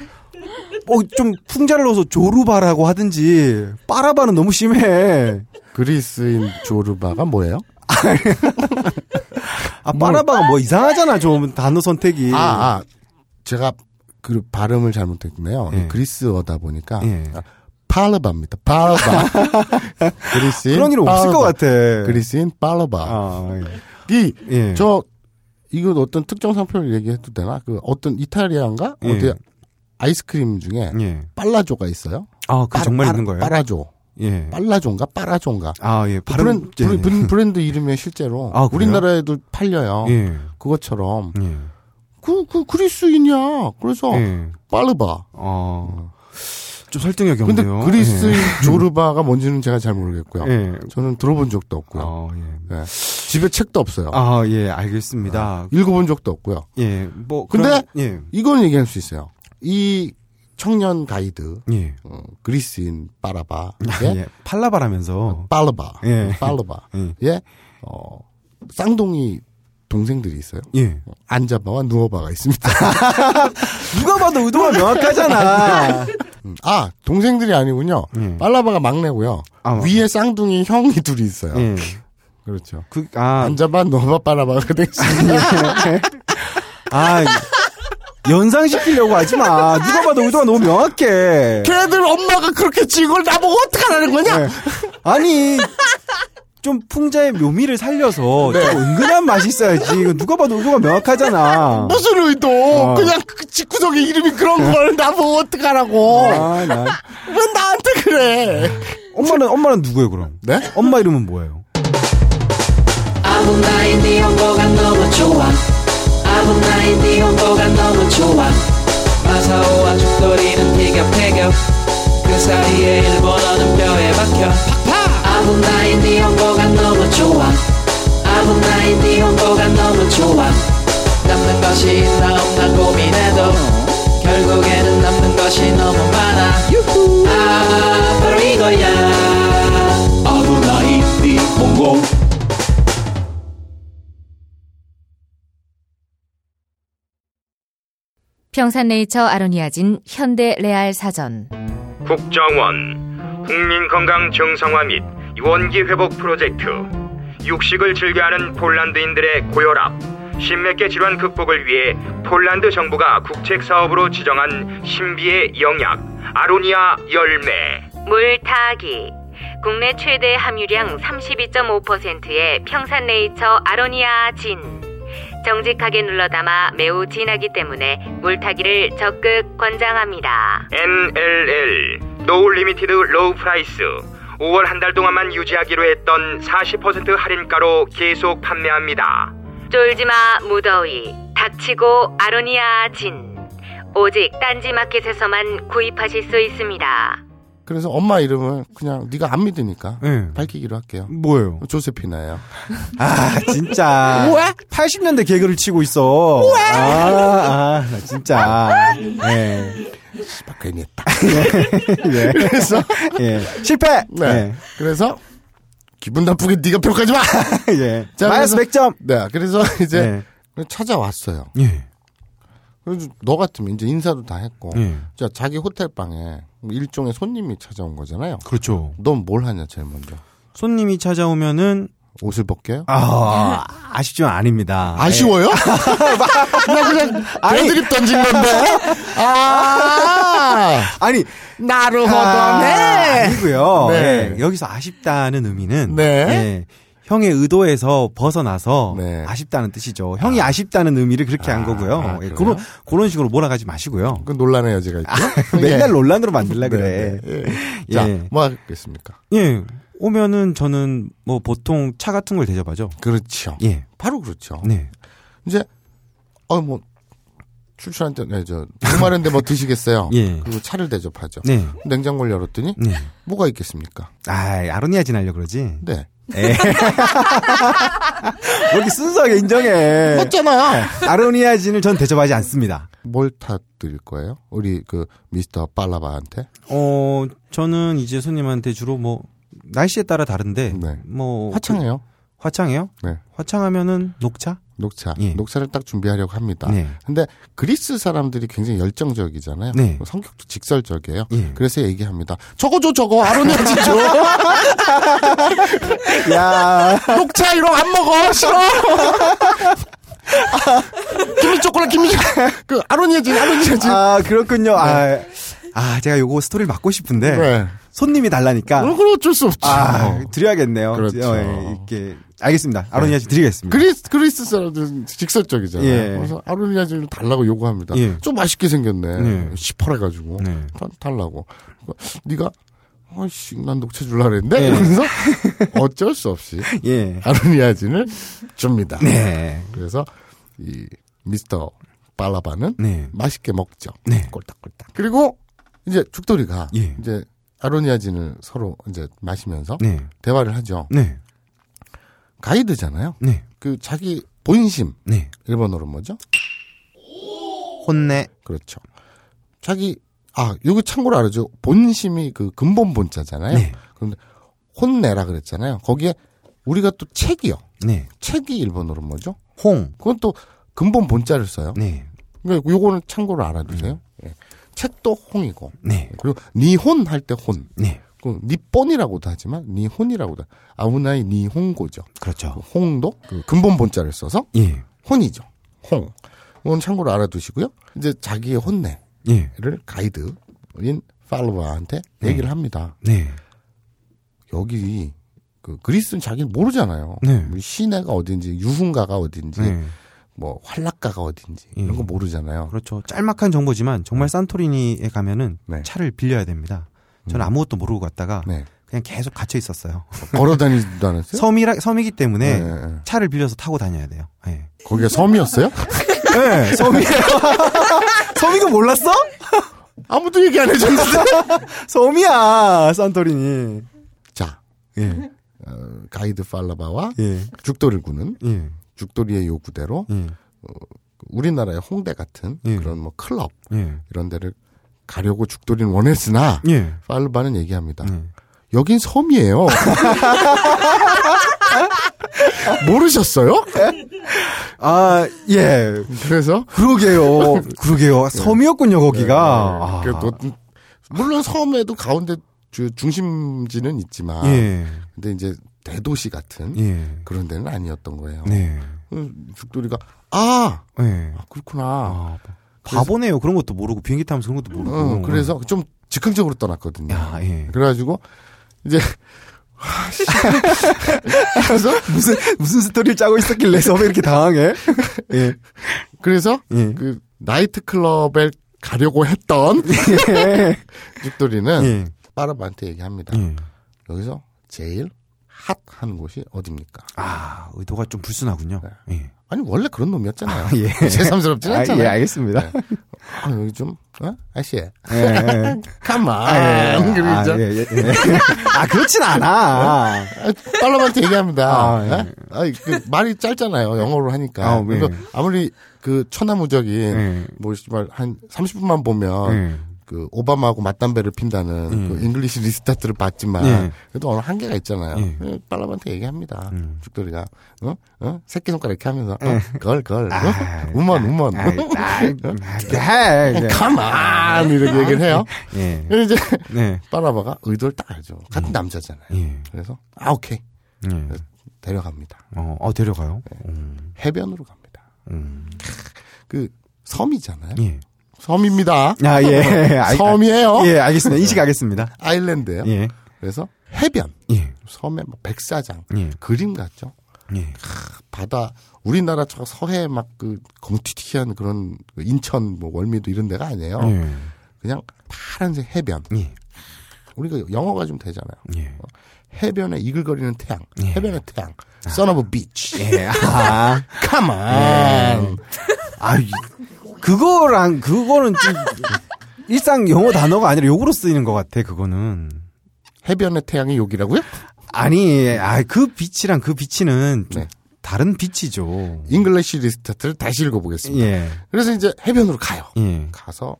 어, 좀 풍자를 넣어서 조르바라고 하든지 빠라바는 너무 심해. 그리스인 조르바가 뭐예요? 아 빠라바가 뭐 이상하잖아 좀 단어 선택이. 아, 아, 제가 그 발음을 잘못했네요. 예. 그리스어다 보니까 예. 아, 팔르바입니다. 팔르바. 그리스인 그런 일은 없을 것 같아. 그리스인 팔르바. 아, 이, 예. 저, 이거 어떤 특정 상표를 얘기해도 되나? 그 어떤 이탈리아인가? 예. 어디 아이스크림 중에 예. 빨라조가 있어요. 아, 그 빨- 정말 빨- 있는 거예요? 빨라조. 예. 빨라조인가? 빨라조인가? 아, 예. 발음 브랜, 브랜, 브랜드 이름이 실제로 아? 우리나라에도 팔려요. 예. 그것처럼 예. 그, 그 그리스인이야. 그래서 예. 빠르바. 어. 좀 설득력이 근데 없네요. 그리스인 조르바가 뭔지는 제가 잘 모르겠고요. 예. 예. 저는 들어본 적도 없고요. 어, 예. 예. 집에 책도 없어요. 아, 예, 알겠습니다. 읽어본 적도 없고요. 예. 뭐 근데 그런- 예. 이건 얘기할 수 있어요. 이 청년 가이드 예. 어, 그리스인 빠라바 예. 예? 팔라바라면서 빨르바 예. 빨르바 예. 예 어, 쌍둥이 동생들이 있어요. 예. 앉아봐와 누워봐가 있습니다. 누가 봐도 의도가 명확하잖아. 음, 아 동생들이 아니군요. 예. 빨라바가 막내고요. 아, 위에 쌍둥이 형이 둘이 있어요. 예. 그렇죠. 그, 아, 앉아봐 누워봐 빨라바가 되겠습니다. 아, 연상시키려고 하지 마. 누가 봐도 의도가 너무 명확해. 걔들 엄마가 그렇게 걸 나보고 어떡하라는 거냐? 네. 아니, 좀 풍자의 묘미를 살려서 네. 좀 은근한 맛이 있어야지. 이거 누가 봐도 의도가 명확하잖아. 무슨 의도? 어. 그냥 그 집구석에 이름이 그런 걸 나보고 어떡하라고? 아, 나. 왜 나한테 그래? 엄마는, 엄마는 누구예요, 그럼? 네? 엄마 이름은 뭐예요? 아무 나의 네 홍보가 너무 좋아 아무 나의 네 홍보가 너무 좋아 마사오와 죽돌이는 티격태격 그 사이에 일본어는 뼈에 박혀 아무 나의 네 홍보가 너무 좋아. 아무 나의 네 홍보가 너무 좋아. 남는 것이 있나 없나 고민해도 결국에는 남는 것이 너무 많아. 아 바로 이거야. 네 평산네이처 아로니아진 현대 레알 사전. 국정원 국민건강 정상화 및 원기 회복 프로젝트 육식을 즐겨하는 폴란드인들의 고혈압 심맥계 질환 극복을 위해 폴란드 정부가 국책 사업으로 지정한 신비의 영약 아로니아 열매. 물 타기. 국내 최대 함유량 32.5%의 평산네이처 아로니아 진. 정직하게 눌러 담아 매우 진하기 때문에 물타기를 적극 권장합니다. NLL No Limited Low Price 5월 한 달 동안만 유지하기로 했던 40% 할인가로 계속 판매합니다. 쫄지마 무더위 닥치고 아로니아 진 오직 딴지마켓에서만 구입하실 수 있습니다. 그래서 엄마 이름을 그냥 네가 안 믿으니까 예. 밝히기로 할게요. 뭐예요? 조세피나예요. 아, 진짜. 80년대 개그를 치고 있어. 아, 아, 나 진짜. 예. 씨발 괜히 했다. 예. 그래서 예. 실패! 네. 그래서 기분 나쁘게 네가 평가하지 마. 예. 예. 자, 마이너스 그래서- 100점! 네. 그래서 이제 예. 찾아왔어요. 예. 그래서 너 같으면 이제 인사도 다 했고, 예. 자 자기 호텔 방에 일종의 손님이 찾아온 거잖아요. 그렇죠. 넌 뭘 하냐 제일 먼저 손님이 찾아오면은, 옷을 벗겨요? 아, 아쉽지만 아닙니다. 아쉬워요? 나 그냥 배드립 던진 건데. 아, 아니, 나를 아, 허더네. 아니고요. 네. 예, 여기서 아쉽다는 의미는 네. 예, 형의 의도에서 벗어나서 네. 아쉽다는 뜻이죠. 형이 아. 쉽다는 의미를 그렇게 한 거고요. 아, 예? 그런 그런 식으로 몰아가지 마시고요. 그 논란의 여지가 있죠. 맨날 논란으로 만들라 그래. 네, 네. 자, 예. 뭐 하겠습니까? 예. 오면은 저는 뭐 보통 차 같은 걸 대접하죠. 그렇죠. 예. 바로 그렇죠. 네. 이제 어뭐 출출한 때, 네, 저 목마른데 뭐 드시겠어요? 예. 그리고 차를 대접하죠. 네. 냉장고를 열었더니 네. 뭐가 있겠습니까? 아, 아로니아 지나려 그러지. 네. 왜 이렇게 순수하게 인정해. 맞잖아요. 아로니아 진을 전 대접하지 않습니다. 뭘 타드릴 거예요? 우리 그 미스터 빨라바한테? 어, 저는 이제 손님한테 주로 뭐 날씨에 따라 다른데 네. 뭐 화창해요. 화창해요? 네. 화창하면은 녹차? 녹차. 예. 녹차를 딱 준비하려고 합니다. 네. 근데 그리스 사람들이 굉장히 열정적이잖아요. 네. 성격도 직설적이에요. 예. 그래서 얘기합니다. 저거 줘, 저거. 아로니아진 줘. 야, 녹차 이런 거안 먹어. 싫어. 김미 초콜릿, 김미 그 아로니아진, 아로니아진. 아 그렇군요. 아, 아 제가 요거 스토리를 맡고 싶은데 네. 손님이 달라니까 그건 어쩔 수 없죠. 아 드려야겠네요. 그렇죠. 어, 예, 이렇게 알겠습니다. 아로니아 씨 드리겠습니다. 그리스, 그리스 사람들은 직설적이잖아요. 예. 그래서 아로니아진을 달라고 요구합니다. 예. 좀 맛있게 생겼네. 네. 시퍼래가지고. 네. 달- 달라고. 네가 아이씨, 난 녹차 줄라 그랬는데? 예. 그래서 어쩔 수 없이 예. 아로니아진을 줍니다. 네. 그래서 이 미스터 발라바는 네. 맛있게 먹죠. 네. 꼴딱꼴딱. 그리고 이제 죽돌이가 예. 이제 아로니아진을 서로 이제 마시면서 네. 대화를 하죠. 네. 가이드잖아요. 네. 그 자기 본심 네. 일본어로 뭐죠? 本音. 그렇죠. 자 아 요거 참고로 알아죠. 본심이 그 근본 본자잖아요. 네. 그런데 本音라 그랬잖아요. 거기에 우리가 또 책이요. 네. 책이 일본어로 뭐죠? 홍. 그건 또 근본 본자를 써요. 네. 그러니까 요거는 참고로 알아두세요. 예. 책도 本이고 네. 그리고 니혼 할 때 혼. 네. 그 니본이라고도 하지만 니혼이라고도 아우나이 니홍고죠. 그렇죠. 그 本도 그 근본 본자를 써서 예. 혼이죠. 홍. 이건 참고로 알아두시고요. 이제 자기의 혼내를 예. 가이드인 팔로와한테 얘기를 합니다. 네. 여기 그 그리스는 자기는 모르잖아요. 네. 우리 시내가 어딘지 유흥가가 어딘지 네. 뭐 활락가가 어딘지 예. 이런 거 모르잖아요. 그렇죠. 짤막한 정보지만 정말 산토리니에 가면은 네. 차를 빌려야 됩니다. 저는 아무것도 모르고 갔다가 네. 그냥 계속 갇혀 있었어요. 걸어 다니지도 않았어요? 섬이라 섬이기 때문에 네, 네. 차를 빌려서 타고 다녀야 돼요. 네. 거기가 섬이었어요? 네, 섬이에요. 섬이가 몰랐어? 아무도 얘기 안 해줬는데. 섬이야, 산토리니. 자, 예, 어, 가이드 팔라바와 예, 죽돌이를 구는 예, 죽돌이의 요구대로 예, 우리나라의 홍대 같은 예. 그런 뭐 클럽 예, 이런 데를 가려고 죽돌이는 원했으나 예. 팔라바는 얘기합니다. 예. 여긴 섬이에요. 모르셨어요? 아, 예. 그래서 그러게요. 그러게요. 섬이었군요, 거기가. 아. 그 또- 물론 섬에도 가운데 주- 중심지는 있지만 예, 근데 이제 대도시 같은 예. 그런 데는 아니었던 거예요. 네. 그 죽돌이가 아, 예. 아, 그렇구나. 아, 바보네요. 그런 것도 모르고 비행기 타면서 그런 것도 모르고. 어, 그래서 좀 즉흥적으로 떠났거든요. 야, 예. 그래가지고 이제 그래서 무슨 무슨 스토리를 짜고 있었길래 섬에 이렇게 당황해? 예. 그래서 예. 그 나이트 클럽에 가려고 했던 예. 죽돌이는 예. 빠르바한테 얘기합니다. 예. 여기서 제일 핫한 곳이 어딥니까? 아, 의도가 좀 불순하군요. 예. 아니 원래 그런 놈이었잖아요. 아, 예. 새삼스럽진 아, 않잖아요. 예, 알겠습니다. 아, 여기 좀 어? 아씨, 예, 예. 가만. 아, 예, 예. 아, 예, 예, 예. 아, 그렇진 않아. 팔로한테 얘기합니다. 아, 예. 예? 아니, 그 말이 짧잖아요. 영어로 하니까. 아, 네. 그래서 아무리 그 천하무적인 예. 뭐 한 30분만 보면 예. 그 오바마하고 맞담배를 핀다는 음. 그 English Restart를 봤지만 예. 그래도 어느 한계가 있잖아요. 예. 예, 팔로한테 얘기합니다. 음. 죽돌이가 어? 어? 새끼 손가락 이렇게 하면서 어? girl girl. 아, 어? woman woman. 아, 아, 아, 예. 가만 이렇게 얘기를 해요. 예. 그래서 이제 네. 빠라바가 의도를 딱 알죠. 같은 남자잖아요. 예. 그래서 아 오케이 예. 데려갑니다. 어, 어, 데려가요? 음, 해변으로 갑니다. 음. 그 섬이잖아요. 예. 섬입니다. 아, 예. 아, 섬이에요. 예, 알겠습니다. 인식하겠습니다. 아일랜드예요. 예. 그래서 해변 예. 섬에 막 백사장 예. 그림 같죠. 예. 바다 우리나라처럼 서해 막 그 검튀튀한 그런 그 인천 뭐 월미도 이런 데가 아니에요. 예. 그냥 파란색 해변. 예. 우리가 영어가 좀 되잖아요. 예. 해변에 이글거리는 태양. 예. 해변의 태양. Son of a beach. 예. 아. Come on. 아, 이- 그거랑, 그거는 좀, 일상 영어 단어가 아니라 욕으로 쓰이는 것 같아, 그거는. 해변의 태양이 욕이라고요? 아니, 아, 그 beach랑 그 bitch는 좀 네. 다른 beach죠. English Restart를 다시 읽어보겠습니다. 예. 그래서 이제 해변으로 가요. 예. 가서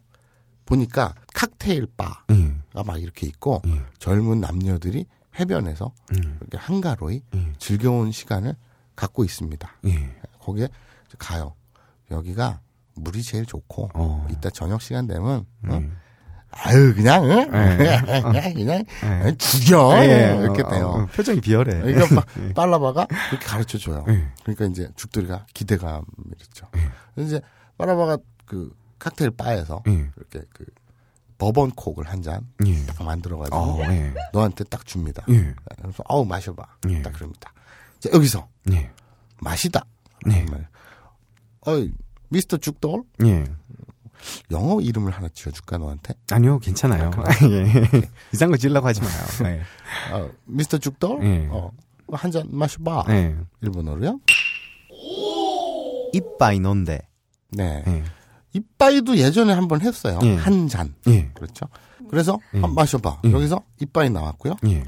보니까 칵테일 바가 예. 막 이렇게 있고 예. 젊은 남녀들이 해변에서 음. 이렇게 한가로이 예. 즐거운 시간을 갖고 있습니다. 예. 거기에 가요. 여기가 물이 제일 좋고 어. 이따 저녁 시간 되면 어? 음. 아유 그냥 응? 네. 그냥 그냥 네. 죽여 예, 이렇게 어, 돼요. 어, 표정이 비열해. 그러니까 막 빨라바가 그렇게 가르쳐 줘요. 예. 그러니까 이제 죽돌이가 기대감이랬죠. 이제 빨라바가 그 칵테일 바에서 예. 이렇게 그 버번 콕을 한잔 예. 딱 만들어가지고 어, 예. 너한테 딱 줍니다. 예. 그래서 어우 마셔봐. 예. 딱 그럽니다. 자, 여기서 예. 마시다. 네. 어이 미스터 죽돌 예. 영어 이름을 하나 지어줄까 너한테? 아니요, 괜찮아요. 예. 이상한 거 지으려고 하지 마요. 예. 어, 미스터 죽돌 예. 어, 한 잔 마셔봐. 예. 일본어로요? 이빠이 논데. 네. 예. 이빠이도 예전에 한 번 했어요. 예. 한 잔. 예. 그렇죠. 그래서 예. 한번 마셔봐. 예. 여기서 이빠이 나왔고요. 예.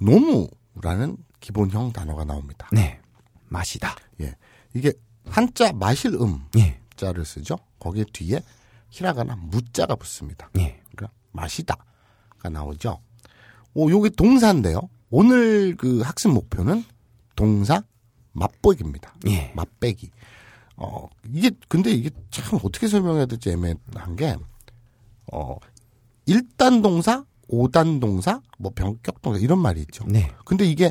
노무라는 기본형 단어가 나옵니다. 네. 맛이다. 예. 이게 한자 마실 음 예. 자를 쓰죠. 거기에 뒤에 히라가나 무자가 붙습니다. 예. 그러니까 마시다가 나오죠. 오, 요게 동사인데요. 오늘 그 학습 목표는 동사 맛보기입니다. 예. 맛배기. 어, 이게, 근데 이게 참 어떻게 설명해야 될지 애매한 게, 어, 1단 동사, 5단 동사, 뭐 병격 동사 이런 말이 있죠. 네. 근데 이게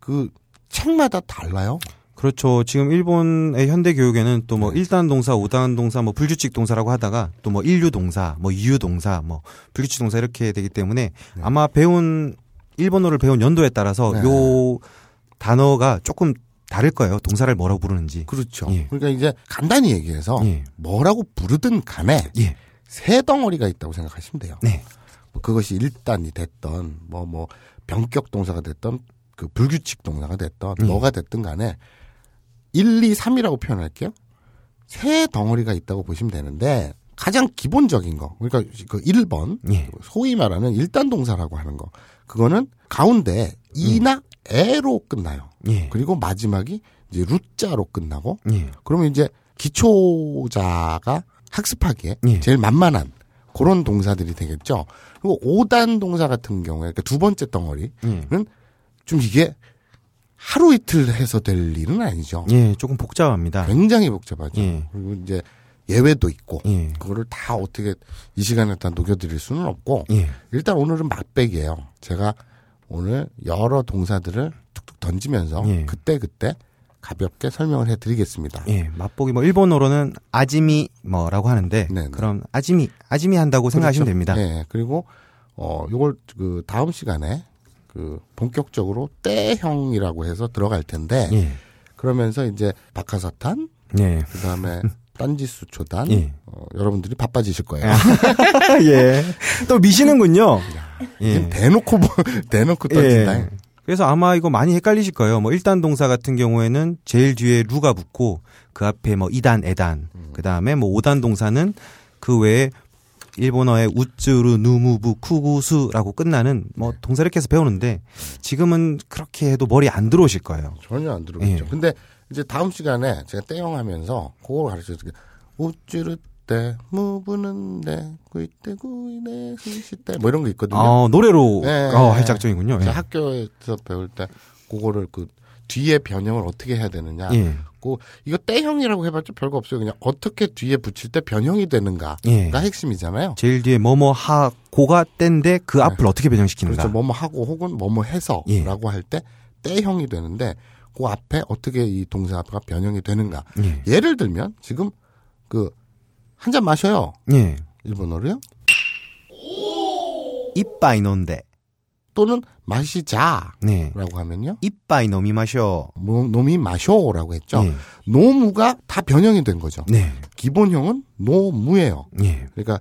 그 책마다 달라요. 그렇죠. 지금 일본의 현대 교육에는 또뭐 네. 1단 동사, 5단 동사, 뭐 불규칙 동사라고 하다가 또뭐 일류 동사, 뭐 이유 동사, 뭐 불규칙 동사 이렇게 되기 때문에 아마 배운 일본어를 배운 연도에 따라서 네. 요 단어가 조금 다를 거예요. 동사를 뭐라고 부르는지. 그렇죠. 예. 그러니까 이제 간단히 얘기해서 예. 뭐라고 부르든 간에 예. 새 덩어리가 있다고 생각하시면 돼요. 네. 뭐 그것이 일단이 됐던 뭐뭐 병격 동사가 됐던 그 불규칙 동사가 됐던 음. 뭐가 됐든 간에 1, 2, 3이라고 표현할게요. 새 덩어리가 있다고 보시면 되는데 가장 기본적인 거 그러니까 그 1번 예. 소위 말하는 일단 동사라고 하는 거 그거는 가운데 이나 에로 끝나요. 예. 그리고 마지막이 이제 루자로 끝나고 예. 그러면 이제 기초자가 학습하기에 예. 제일 만만한 그런 동사들이 되겠죠. 그리고 5단 동사 같은 경우에 그러니까 두 번째 덩어리는 예. 좀 이게 하루 이틀 해서 될 일은 아니죠. 예, 조금 복잡합니다. 굉장히 복잡하죠. 예. 그리고 이제 예외도 있고 예. 그거를 다 어떻게 이 시간에 다 녹여드릴 수는 없고 예. 일단 오늘은 맛백이에요. 제가 오늘 여러 동사들을 툭툭 던지면서 예. 그때 그때 가볍게 설명을 해드리겠습니다. 예, 맛보기 뭐 일본어로는 아지미 뭐라고 하는데 네네. 그럼 아지미 아지미 한다고 생각하시면 그렇죠. 됩니다. 예. 그리고 어 요걸 그 다음 시간에 그 본격적으로 때형이라고 해서 들어갈 텐데 예. 그러면서 이제 박하사탄 예. 그다음에 딴지수 초단 예. 어, 여러분들이 바빠지실 거예요. 예. 또 미시는군요. 이게 대놓고 뭐- 대놓고 던진다. 예. 그래서 아마 이거 많이 헷갈리실 거예요. 뭐 1단 동사 같은 경우에는 제일 뒤에 루가 붙고 그 앞에 뭐 2단, 에단. 그다음에 뭐 5단 동사는 그 외에 일본어의 우쯔르, 누무부, 쿠구수라고 끝나는 뭐 동사 이렇게 해서 배우는데 지금은 그렇게 해도 머리 안 들어오실 거예요. 전혀 안 들어오죠. 예. 근데 이제 다음 시간에 제가 떼용 하면서 그걸 가르쳐 드릴게요. 우쭈르 때 무부는데 구이때 구이네 스시때 뭐 이런 거 있거든요. 어, 노래로 예, 어, 예. 할 작정이군요. 예. 학교에서 배울 때 그거를 그 뒤에 변형을 어떻게 해야 되느냐. 예. 그 이거 때형이라고 해봤자 별거 없어요. 그냥 어떻게 뒤에 붙일 때 변형이 되는가가 예. 핵심이잖아요. 제일 뒤에 뭐뭐 하 고가 땐데 그 앞을 어떻게 변형시키는가. 그렇죠. 뭐뭐 하고 혹은 뭐뭐 해서라고 예. 할때 때형이 되는데 그 앞에 어떻게 이 동사가 변형이 되는가. 예. 예를 들면 지금 그 한 잔 마셔요. 예. 일본어로요. 이빠이 논데. 또는 마시자라고 네. 하면요. 이빠이 노미 마셔. 뭐, 놈이 마쇼라고 했죠. 예. 飲む가 다 변형이 된 거죠. 네. 기본형은 飲む예요. 예. 그러니까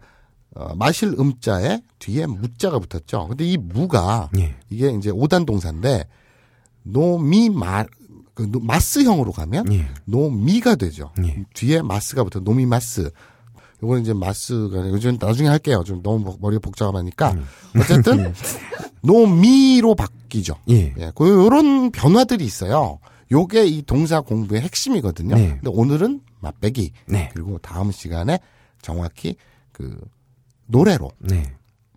어, 마실 음자에 뒤에 む자가 붙었죠. 근데 이 む가 예. 이게 이제 오단 동사인데 노미마 그 노- 마스형으로 가면 예. 飲み가 되죠. 예. 뒤에 마스가 붙어 노미마스. 요거는 이제 ます가 요즘 나중에 할게요. 좀 너무 머- 머리가 복잡하니까 음. 어쨌든 飲み로 바뀌죠. 예. 예, 그 요런 변화들이 있어요. 요게 이 동사 공부의 핵심이거든요. 네. 근데 오늘은 맛배기 네. 그리고 다음 시간에 정확히 그 노래로 네.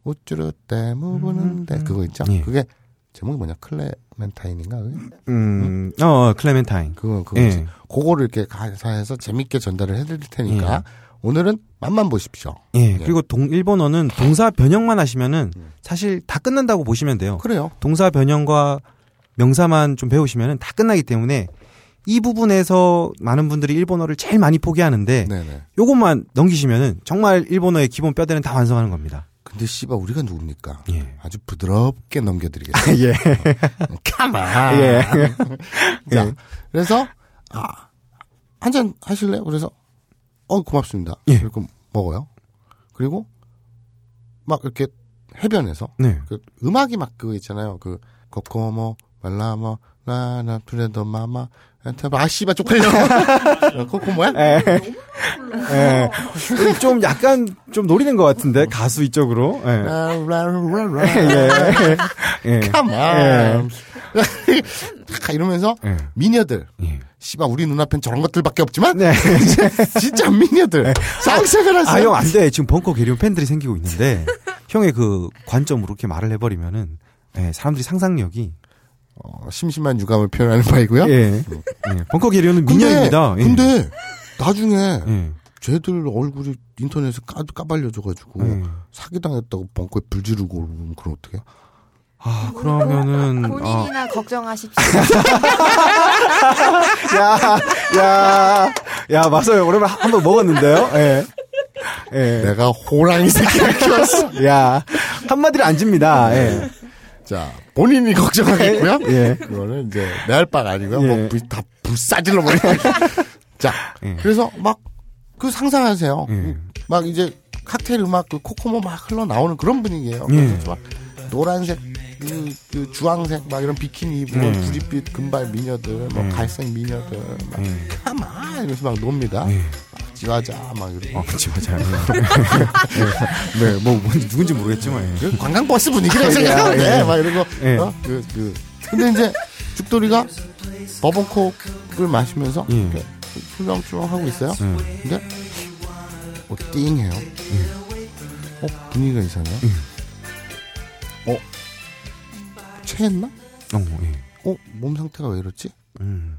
우쭈르 때 무부는데 그거 있죠. 예. 그게 제목이 뭐냐 클레 클레멘타인인가? 그게? 음, 어, 클레멘타인. 그거 그거 예. 그거를 이렇게 가사해서 재밌게 전달을 해드릴 테니까 오늘은 맛만 보십시오. 예. 그리고 동, 일본어는 동사 변형만 하시면은 음. 사실 다 끝난다고 보시면 돼요. 그래요. 동사 변형과 명사만 좀 배우시면은 다 끝나기 때문에 이 부분에서 많은 분들이 일본어를 제일 많이 포기하는데 네네. 요것만 넘기시면은 정말 일본어의 기본 뼈대는 다 완성하는 겁니다. 근데 씨발 우리가 누굽니까? 예. 아주 부드럽게 넘겨드리겠습니다. 예. 가만. 예. 자, 예. 그래서 아, 한잔 하실래요? 그래서 어 고맙습니다. 예. 그리고 먹어요. 그리고 막 이렇게 해변에서 네. 그 음악이 막 그거 있잖아요. 그 코코모 말라모 나나 프레도 마마 아 씨발 쪽팔려. 어, 코코모야? 예. 좀 약간 좀 노리는 것 같은데 가수 이쪽으로. 예. 예. 예. 이러면서 예. 미녀들. 예. 씨발 우리 눈앞엔 저런 것들밖에 없지만 네. 진짜 미녀들 쌍색을 아, 하세요. 형, 안 돼. 지금 벙커 계룡 팬들이 생기고 있는데, 형의 그 관점으로 이렇게 말을 해버리면은, 예, 사람들이 상상력이, 어, 심심한 유감을 표현하는 바이고요. 예. 예. 벙커 계룡은 미녀입니다. 예. 근데 나중에 예. 쟤들 얼굴이 인터넷에 까, 까발려져가지고 예. 사기당했다고 벙커에 불 지르고 그러면 그럼 어떡해요? 아, 그러면은, 아, 본인이나 걱정하십시오. 야, 야, 야, 맞아요. 오랜만에 한 번 먹었는데요. 예. 예. 내가 호랑이 새끼를 키웠어. 야, 한마디로 안 집니다. 예. 자, 본인이 걱정하겠고요. 예. 그거는 이제 내 할 바가 아니고요. 예. 뭐, 불, 다 불사질러 버려. 자, 예. 그래서 막, 그 상상하세요. 예. 막 이제 칵테일 음악, 그 코코모 막 흘러 나오는 그런 분위기예요. 예. 그래서 막 노란색, 그, 그 주황색 막 이런 비키니 입고 예. 구릿빛 금발 미녀들, 뭐 예. 갈색 미녀들, 막 예. 가만 이러면서 막 놉니다. 예. 막 지화자 막 이러고. 어, 맞아요. 예. 네, 뭐, 뭔지, 누군지 모르겠지만, 예. 그 관광버스 분위기라고 생각하면 돼. 예. 막 이러고. 예. 어? 그, 그. 근데 이제 죽돌이가 버번콕을 마시면서 예. 이렇게 출렁출렁 하고 있어요. 예. 근데 어, 띵해요. 어, 분위기가 이상해요. 어, 체했나? 어, 예. 어, 몸 상태가 왜 이렇지? 음,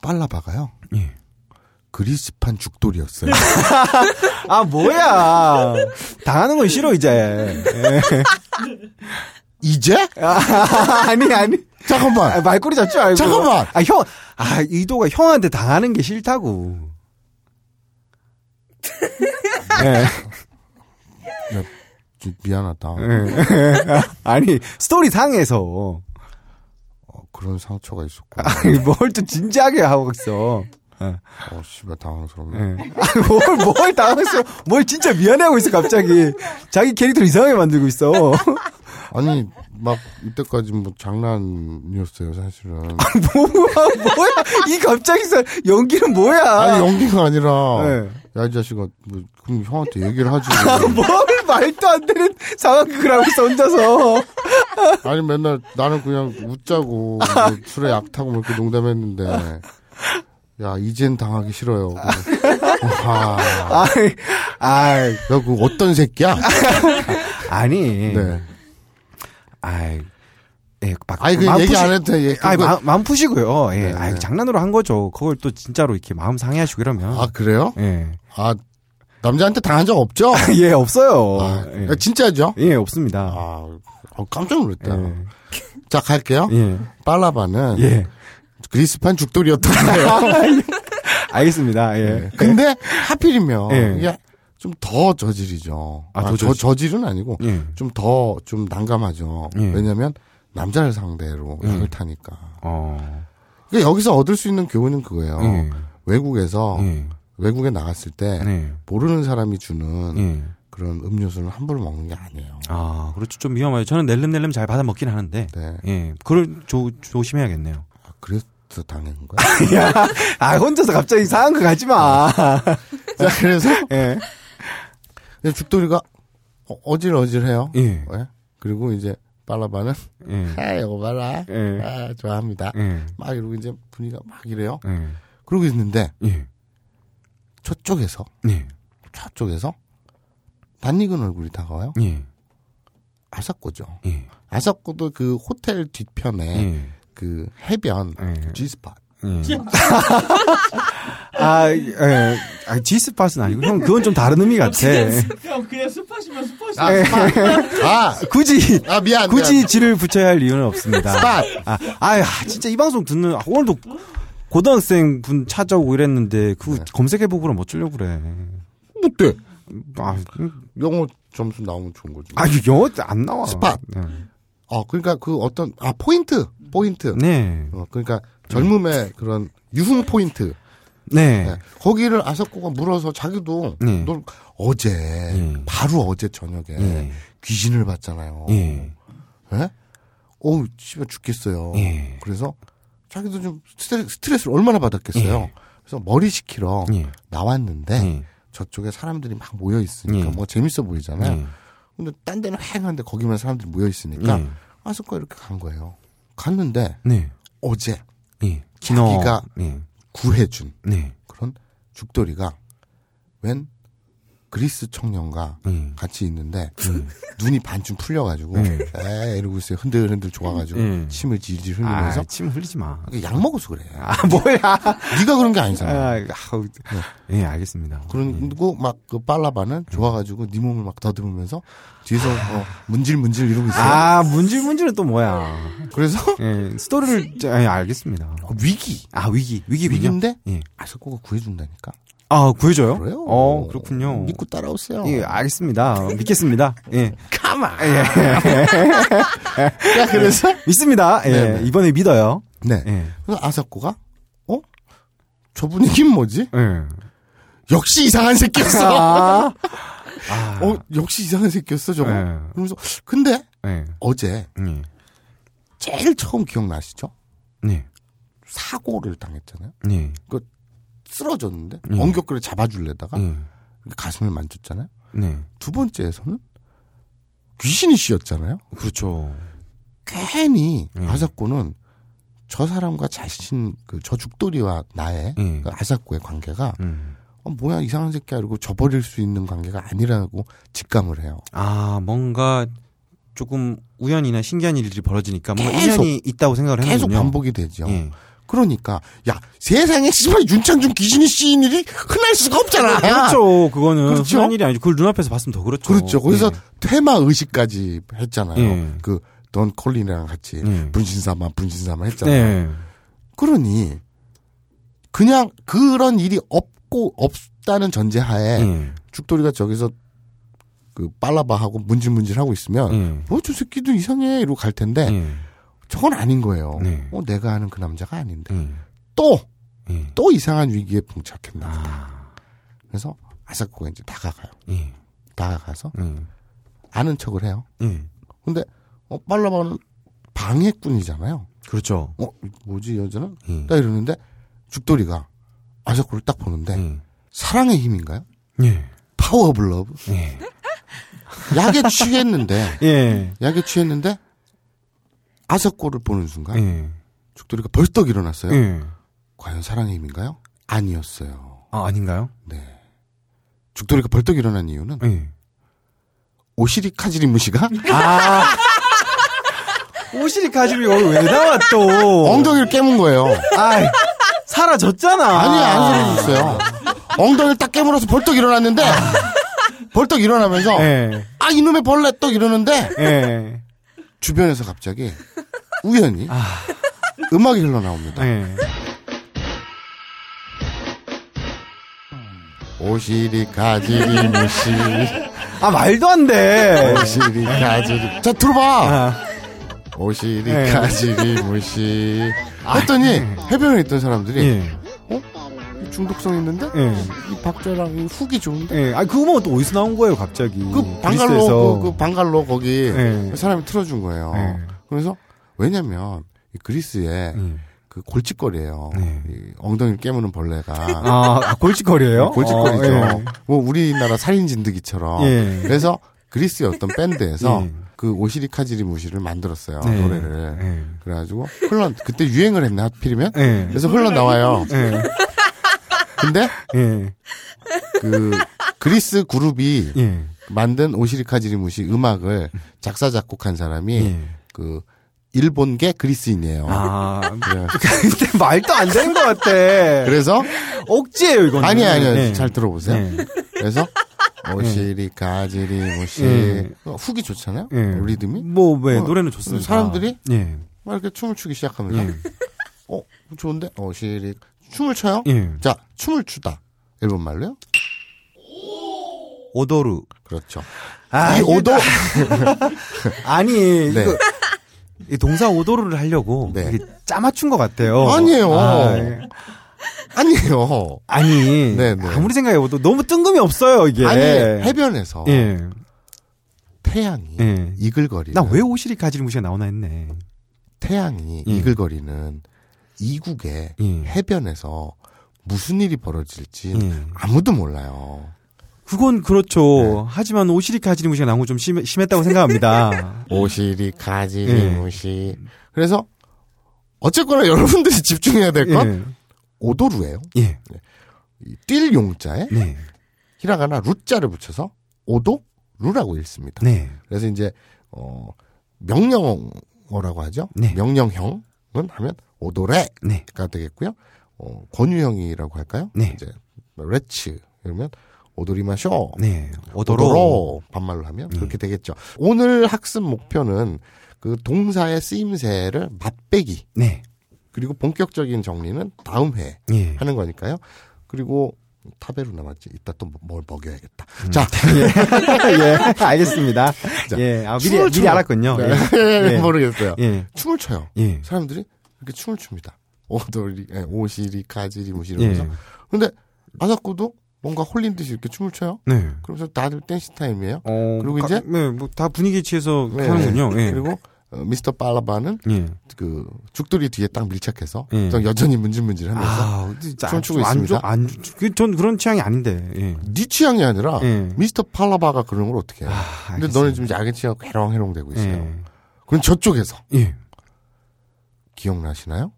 빨라봐가요. 예. 그리스판 죽돌이었어요. 아, 뭐야. 당하는 건 싫어, 이제. 예. 이제? 아, 아니, 아니. 아, 잠깐만. 말꼬리 잡지 말고. 잠깐만. 아, 형, 아, 의도가 형한테 당하는 게 싫다고. 예. 좀 미안하다. 예. 아니, 스토리 상에서. 어, 그런 상처가 있었구나. 아니, 뭘 또 진지하게 하고 있어. 예. 어, 씨발, 당황스럽네. 예. 뭘, 뭘 당했어. 뭘 진짜 미안해하고 있어, 갑자기. 자기 캐릭터를 이상하게 만들고 있어. 아니, 막, 이때까지 뭐 장난이었어요, 사실은. 뭐야, 뭐야. 이 갑자기 서 연기는 뭐야. 아니, 연기가 아니라, 예. 야, 이 자식아, 뭐, 그럼 형한테 얘기를 하지. 뭘 말도 안 되는 상황극을 하고 있어, 혼자서. 아니, 맨날 나는 그냥 웃자고, 뭐 술에 약 타고 뭐 이렇게 농담했는데, 야, 이젠 당하기 싫어요. 와, 아이, 아이, 야, 그 어떤 새끼야? 아니. 네. 아이, 예, 막. 아니, 그 얘기 푸시- 안 해도 돼. 예, 아니, 그거- 마음, 마음 푸시고요. 예. 네, 아이, 네. 장난으로 한 거죠. 그걸 또 진짜로 이렇게 마음 상해하시고 이러면. 아, 그래요? 예. 아, 남자한테 당한 적 없죠? 예, 없어요. 아, 예. 야, 진짜죠? 예, 없습니다. 아, 어, 깜짝 놀랐다. 예. 자, 갈게요. 예. 빨라바는 예. 그리스판 죽돌이었던 거예요. 알겠습니다. 예. 근데 하필이면 예. 이게 좀 더 저질이죠. 아, 아, 더 저, 저질. 저질은 아니고 예. 좀더좀 난감하죠. 예. 왜냐하면 남자를 상대로 예. 약을 타니까. 어. 그러니까 여기서 얻을 수 있는 교훈은 그거예요. 예. 외국에서 예. 외국에 나갔을 때 네. 모르는 사람이 주는 예. 그런 음료수는 함부로 먹는 게 아니에요. 아, 그렇죠. 좀 위험하죠. 저는 낼름낼름 잘 받아 먹긴 하는데. 네. 예. 그걸 조, 조심해야겠네요. 아, 그래서 당한 거야. 야, 아, 혼자서 갑자기 상한 거 가지 마. 자, 그래서 예. 근데 죽돌이가 어, 어질어질해요. 예. 예? 그리고 이제 빨라바는 예. 아 이거 봐라. 예. 아 좋아합니다. 예. 막 이러고 이제 분위기가 막 이래요. 예. 그러고 있는데 예. 저쪽에서 예. 저쪽에서 낯익은 얼굴이 다가와요. 예. 아사코죠. 예. 아사코도 그 호텔 뒤편에 예. 그 해변 예. G스팟. 예. 아, 예. 아, G-spot은 아니고, 형, 그건 좀 다른 의미 같아. 형 그냥 spot이면 spot이. 아, spot. 아, 굳이, 아 미안. 굳이 미안. G를 붙여야 할 이유는 없습니다. spot. 아, 아, 진짜 이 방송 듣는, 아, 오늘도 고등학생 분 찾아오고 이랬는데, 그거 네. 검색해보고 그럼 어쩌려고 그래. 어때? 아, 음, 영어 점수 나오면 좋은 거지. 아, 영어 안 나와. spot. 네. 어, 그러니까 그 어떤 아 포인트, 포인트. 네. 어, 그러니까 젊음의 그런 유흥 포인트. 네. 네. 거기를 아사코가 물어서 자기도 네. 너 어제 네. 바로 어제 저녁에 네. 귀신을 봤잖아요. 예. 예? 어우, 씨발 죽겠어요. 예. 그래서 자기도 좀 스트레스, 스트레스 를 얼마나 받았겠어요. 예. 그래서 머리 식히러 예. 나왔는데 예. 저쪽에 사람들이 막 모여 있으니까 예. 뭐 재밌어 보이잖아요. 예. 근데 딴 데는 휑한데 거기만 사람들이 모여 있으니까 예. 아스코 이렇게 간 거예요. 갔는데 네. 어제 예. 자기가 네. 구해준 네. 그런 죽돌이가 웬 그리스 청년과 예. 같이 있는데 눈이 반쯤 풀려가지고 네. 에 이러고 있어요. 흔들흔들 좋아가지고 네. 침을 질질 흘리면서 아, 침 흘리지 마. 그약 먹어서 그래. 아, 뭐야. 네가 그런 게 아니잖아. 아, 아우, 예, 알겠습니다. 그리고 막 그 빨라바는 좋아가지고 네 몸을 막 더듬으면서 뒤에서 어, 문질 문질 이러고 있어요. 아, 문질 문질은 또 뭐야. 그래서 예, 스토리를, 자, 예, 알겠습니다. 어, 위기 아, 위기, 위기군요. 위기인데 예. 아사코가 구해준다니까. 아, 구해줘요? 그래요? 어, 그렇군요. 믿고 따라오세요. 예, 알겠습니다. 믿겠습니다. 예. 가만. 예. 야 그래서 믿습니다. 예. 네네. 이번에 믿어요. 네. 예. 그래서 아사코가 어? 저 분위기는 뭐지? 예. 역시 이상한 새끼였어. 아. 아. 어, 역시 이상한 새끼였어, 저거. 예. 그러면서, 근데, 예. 어제, 예. 제일 처음 기억나시죠? 네. 사고를 당했잖아요. 네. 쓰러졌는데, 예. 엉격거를 잡아주려다가, 예. 가슴을 만졌잖아요. 네. 두 번째에서는, 귀신이 씌었잖아요. 그렇죠. 괜히, 예. 아사코는, 저 사람과 자신, 그, 저 죽돌이와 나의, 예. 그 아사코의 관계가, 음. 어, 뭐야, 이상한 새끼야, 이러고 저버릴 수 있는 관계가 아니라고 직감을 해요. 아, 뭔가 조금 우연이나 신기한 일이 벌어지니까 뭔가 계속, 인연이 있다고 생각을 계속 하는군요. 반복이 되죠. 예. 그러니까 야 세상에 씨발 윤창중 귀신이 씌인 일이 흔할 수가 없잖아. 그렇죠. 그거는 그렇죠? 흔한 일이 아니죠. 그걸 눈앞에서 봤으면 더 그렇죠. 그렇죠. 거기서 예. 테마 의식까지 했잖아요. 예. 그던 콜린이랑 같이 예. 분신사만 분신사만 했잖아요. 네. 그러니 그냥 그런 일이 없고 없다는 전제하에 예. 죽돌이가 저기서 그 빨라바하고 문질문질 하고 있으면 예. 뭐저 새끼도 이상해 이러고 갈 텐데 예. 저건 아닌 거예요. 네. 어, 내가 아는 그 남자가 아닌데 예. 또또 예. 이상한 위기에 봉착했나 보다. 아. 그래서 아사코가 이제 다가가요. 예. 다가가서 예. 아는 척을 해요. 예. 근데 어, 빨라바는 방해꾼이잖아요. 그렇죠. 어 뭐지 여자는? 예. 딱 이러는데 죽돌이가 아사코를 딱 보는데 예. 사랑의 힘인가요? 예. power of love? 예. 약에 취했는데 예. 약에 취했는데 아사코를 보는 순간 예. 죽돌이가 벌떡 일어났어요. 예. 과연 사랑의 힘인가요? 아니었어요. 아, 아닌가요? 네. 죽돌이가 벌떡 일어난 이유는 예. 오시리 카지리 무시가 아. 오시리 가지고 여기 왜 나와 또? 엉덩이를 깨문 거예요. 아, 사라졌잖아. 아니, 안 사라졌어요. 엉덩이를 딱 깨물어서 벌떡 일어났는데, 벌떡 일어나면서, 예. 아, 이놈의 벌레 떡 이러는데, 예. 주변에서 갑자기, 우연히, 음악이 흘러나옵니다. 예. おしりかじり虫, 아, 말도 안 돼. おしりかじり. 자, 들어봐! 아, おしり 예. かじり虫. 했더니, 해변에 있던 사람들이, 예. 이 중독성 있는데? 예. 이 박자랑 이 hook이 좋은데? 예. 아, 그거 또 어디서 나온 거예요, 갑자기? 그 방갈로. 그, 그 방갈로 거기, 예. 사람이 틀어준 거예요. 예. 그래서, 왜냐면, 이 그리스에, 예. 그 골칫거리예요. 네. 이 엉덩이를 깨무는 벌레가. 아, 아, 골칫거리예요? 골칫거리죠. 어, 뭐 우리나라 살인 진드기처럼. 예. 그래서 그리스의 어떤 밴드에서 예. 그 오시리 카지리 무시를 만들었어요. 네. 노래를. 예. 그래가지고 흘러 그때 유행을 했네 하필이면. 예. 그래서 흘러 나와요. 예. 근데 예. 그 그리스 그룹이 예. 만든 오시리카지리무시 음악을 작사 작곡한 사람이 예. 그 일본계 그리스인이에요. 아, 그래- 근데 말도 안 되는 것 같아. 그래서 억지예요, 이거는. 아니 아니요 예. 잘 들어보세요. 예. 그래서 오시리카지리무시 예. 훅이 좋잖아요. 예. 리듬이 뭐, 왜, 어, 노래는 좋습니다. 사람들이 예. 막 이렇게 춤을 추기 시작합니다. 예. 어 좋은데 오시리 춤을 춰요. 예. 자 춤을 추다 일본 말로요. 오도루. 그렇죠. 아, 오도 아니, 네. 이거. 이 동사 오도루를 하려고 네. 짜맞춘 것 같아요. 아니에요. 아, 예. 아니에요. 아니, 네, 네. 아무리 생각해봐도 너무 뜬금이 없어요, 이게. 아니 해변에서 예. 태양이 예. 이글거리는 나 왜 오시리 가지리무시가 나오나 했네. 태양이 예. 이글거리는 이국의 예. 해변에서 무슨 일이 벌어질지 예. 아무도 몰라요. 그건 그렇죠. 네. 하지만 오시리 가지리 무시가 나온 건좀 심했다고 생각합니다. 오시리 예. 가지리무시. 그래서 어쨌거나 여러분들이 집중해야 될건 예. 오도루예요. 예. 이뛸 용자에 네. 히라가나 루자를 붙여서 오도루라고 읽습니다. 네. 그래서 이제 어 명령어라고 하죠. 네. 명령형은 하면 오도레가 네. 되겠고요. 어 권유형이라고 할까요? 네. 이제 레츠 이러면 오도리마쇼. 네. 오도로. 오도로 반말로 하면 그렇게 되겠죠. 오늘 학습 목표는 그 동사의 쓰임새를 맛배기 네. 그리고 본격적인 정리는 다음 회에 예. 하는 거니까요. 그리고 타베루 남았지. 이따 또 뭘 먹여야겠다. 음. 자, 예. 알겠습니다. 자, 예. 아, 미리, 미리. 알았군요. 네. 예. 예. 모르겠어요. 예. 춤을 춰요. 예. 사람들이 이렇게 춤을 춥니다. 오도리, 예, おしり, かじり, 虫 이러면서. 예. 근데 아사코도 뭔가 홀린 듯이 이렇게 춤을 춰요. 네. 그러면서 다들 댄스 타임이에요. 어, 그리고 가- 이제- 네, 뭐 다 분위기 취해서 네. 하는군요. 예. 그리고 어, 미스터 팔라바는 예. 그 죽돌이 뒤에 딱 밀착해서 예. 또 여전히 문질문질하면서 아, 춤추고 안 있습니다. 좋- 안, 좋- 그, 전 그런 취향이 아닌데. 예. 네 취향이 아니라 예. 미스터 팔라바가 그런 걸 어떻게 해요? 아, 근데 알겠습니다. 너는 지금 약에 취하고 해롱해롱 되고 있어요. 예. 그럼 저쪽에서 예. 기억나시나요?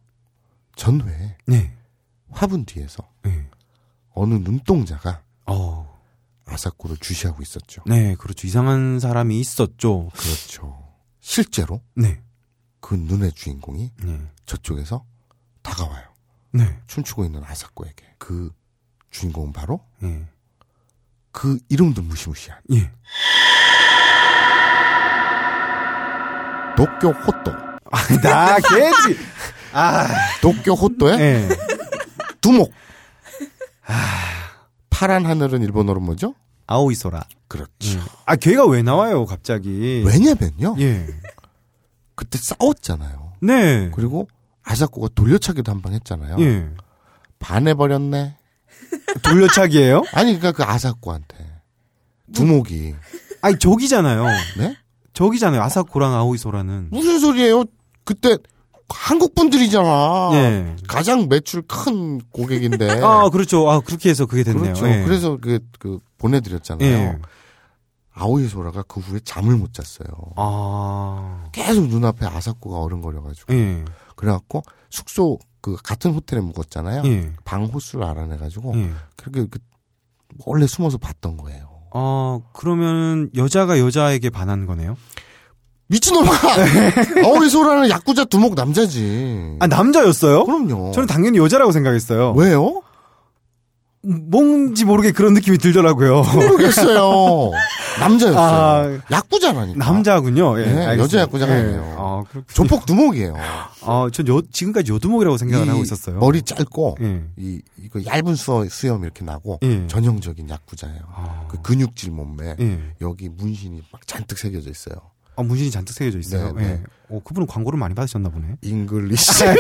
전회에 네. 화분 뒤에서 예. 어느 눈동자가 어. 아사코를 주시하고 있었죠. 네, 그렇죠. 이상한 사람이 있었죠. 그렇죠. 실제로 네. 그 눈의 주인공이 네. 저쪽에서 다가와요. 네. 춤추고 있는 아사코에게. 그 주인공은 바로 예. 그 이름도 무시무시한 예. 도쿄 호또. 나 개지. 아. 도쿄 호또의 예. 두목. 파란 하늘은 일본어로 뭐죠? 아오이소라. 그렇죠. 아, 걔가 왜 나와요, 갑자기? 왜냐면요. 예. 그때 싸웠잖아요. 네. 그리고 아사코가 돌려차기도 한 번 했잖아요. 예. 반해버렸네. 돌려차기예요? 아니 그러니까 그 아사코한테 두목이 아니, 저기잖아요. 네? 저기잖아요. 아사코랑 아오이소라는. 무슨 소리예요? 그때 한국 분들이잖아. 예. 가장 매출 큰 고객인데. 아, 그렇죠. 아, 그렇게 해서 그게 됐네요. 그렇죠. 예. 그래서 그, 그 보내드렸잖아요. 예. 아오이 소라가 그 후에 잠을 못 잤어요. 아. 계속 눈앞에 아사코가 어른거려가지고. 예. 그래갖고 숙소 그 같은 호텔에 묵었잖아요. 예. 방 호수를 알아내가지고 예. 그렇게 그 몰래 숨어서 봤던 거예요. 어, 그러면 여자가 여자에게 반한 거네요? 미친놈아! 아오이 소라는 야쿠자 두목 남자지. 아, 남자였어요? 그럼요. 저는 당연히 여자라고 생각했어요. 왜요? 뭔지 모르게 그런 느낌이 들더라고요. 모르겠어요. 남자였어요. 아. 야쿠자라니까. 남자군요. 예, 네. 여자 야구자가 예. 아니에요. 아. 조폭 두목이에요. 아, 전 여, 지금까지 여두목이라고 생각을 이 하고 있었어요. 머리 짧고 예. 이 이거 얇은 수, 수염 이렇게 나고 예. 전형적인 야쿠자예요. 아. 그 근육질 몸매 예. 여기 문신이 막 잔뜩 새겨져 있어요. 아, 문신이 잔뜩 새겨져 있어요. 네, 네. 예. 어, 그분은 광고를 많이 받으셨나 보네. English 예.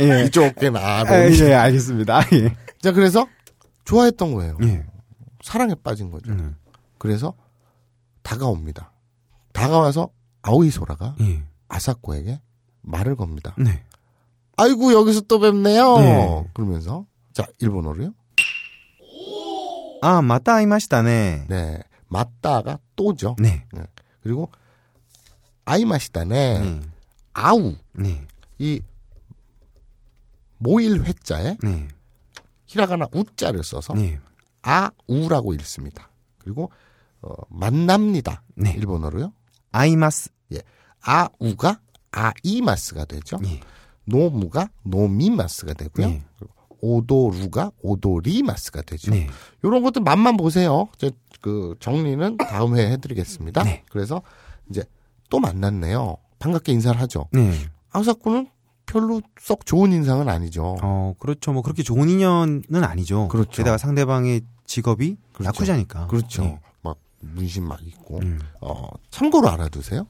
예. 이쪽에 나. 아, 예, 알겠습니다. 예. 자 그래서 좋아했던 거예요. 예. 사랑에 빠진 거죠. 음. 그래서 다가옵니다. 다가와서 아오이 소라가 예. 아사코에게 말을 겁니다. 네. 아이고 여기서 또 뵙네요. 네. 그러면서 자 일본어로요. 아, 맞다, 아이마시다네. 네 맞다가 또죠. 네. 그리고 아이마시다네 네. 아우 네. 이 모일 회자에 네. 히라가나 우자를 써서 네. 아우라고 읽습니다. 그리고 어, 만납니다. 네. 일본어로요. 아이마스. 예. 아우가 아이마스가 되죠. 예. 노무가 노미마스가 되고요. 오도루가 오도리마스가 되죠. 네. 요런 것들 맛만 보세요. 그 정리는 다음 회에 해드리겠습니다. 네. 그래서 이제 또 만났네요. 반갑게 인사를 하죠. 네. 아사쿠는 별로 썩 좋은 인상은 아니죠. 어, 그렇죠. 뭐 그렇게 좋은 인연은 아니죠. 그렇죠. 게다가 상대방의 직업이 그렇죠. 야쿠자니까. 그렇죠. 네. 막 문신 막 있고. 음. 어, 참고로 알아두세요.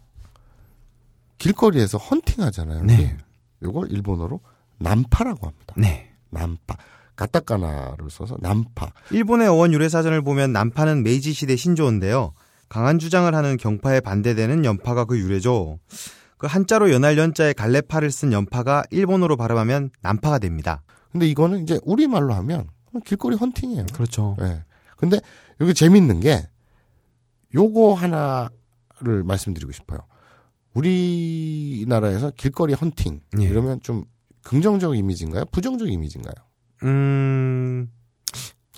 길거리에서 헌팅 하잖아요. 네. 이게. 요걸 일본어로 난파라고 합니다. 네. 난파. 가타카나를 써서 난파. 일본의 어원 유래 사전을 보면 난파는 메이지 시대 신조어인데요. 강한 주장을 하는 경파에 반대되는 연파가 그 유래죠. 그 한자로 연할 연자에 갈래파를 쓴 연파가 일본어로 발음하면 난파가 됩니다. 근데 이거는 이제 우리말로 하면 길거리 헌팅이에요. 그렇죠. 예. 근데 여기 재밌는 게 요거 하나를 말씀드리고 싶어요. 우리나라에서 길거리 헌팅 예. 이러면 좀 긍정적 이미지인가요? 부정적 이미지인가요? 음,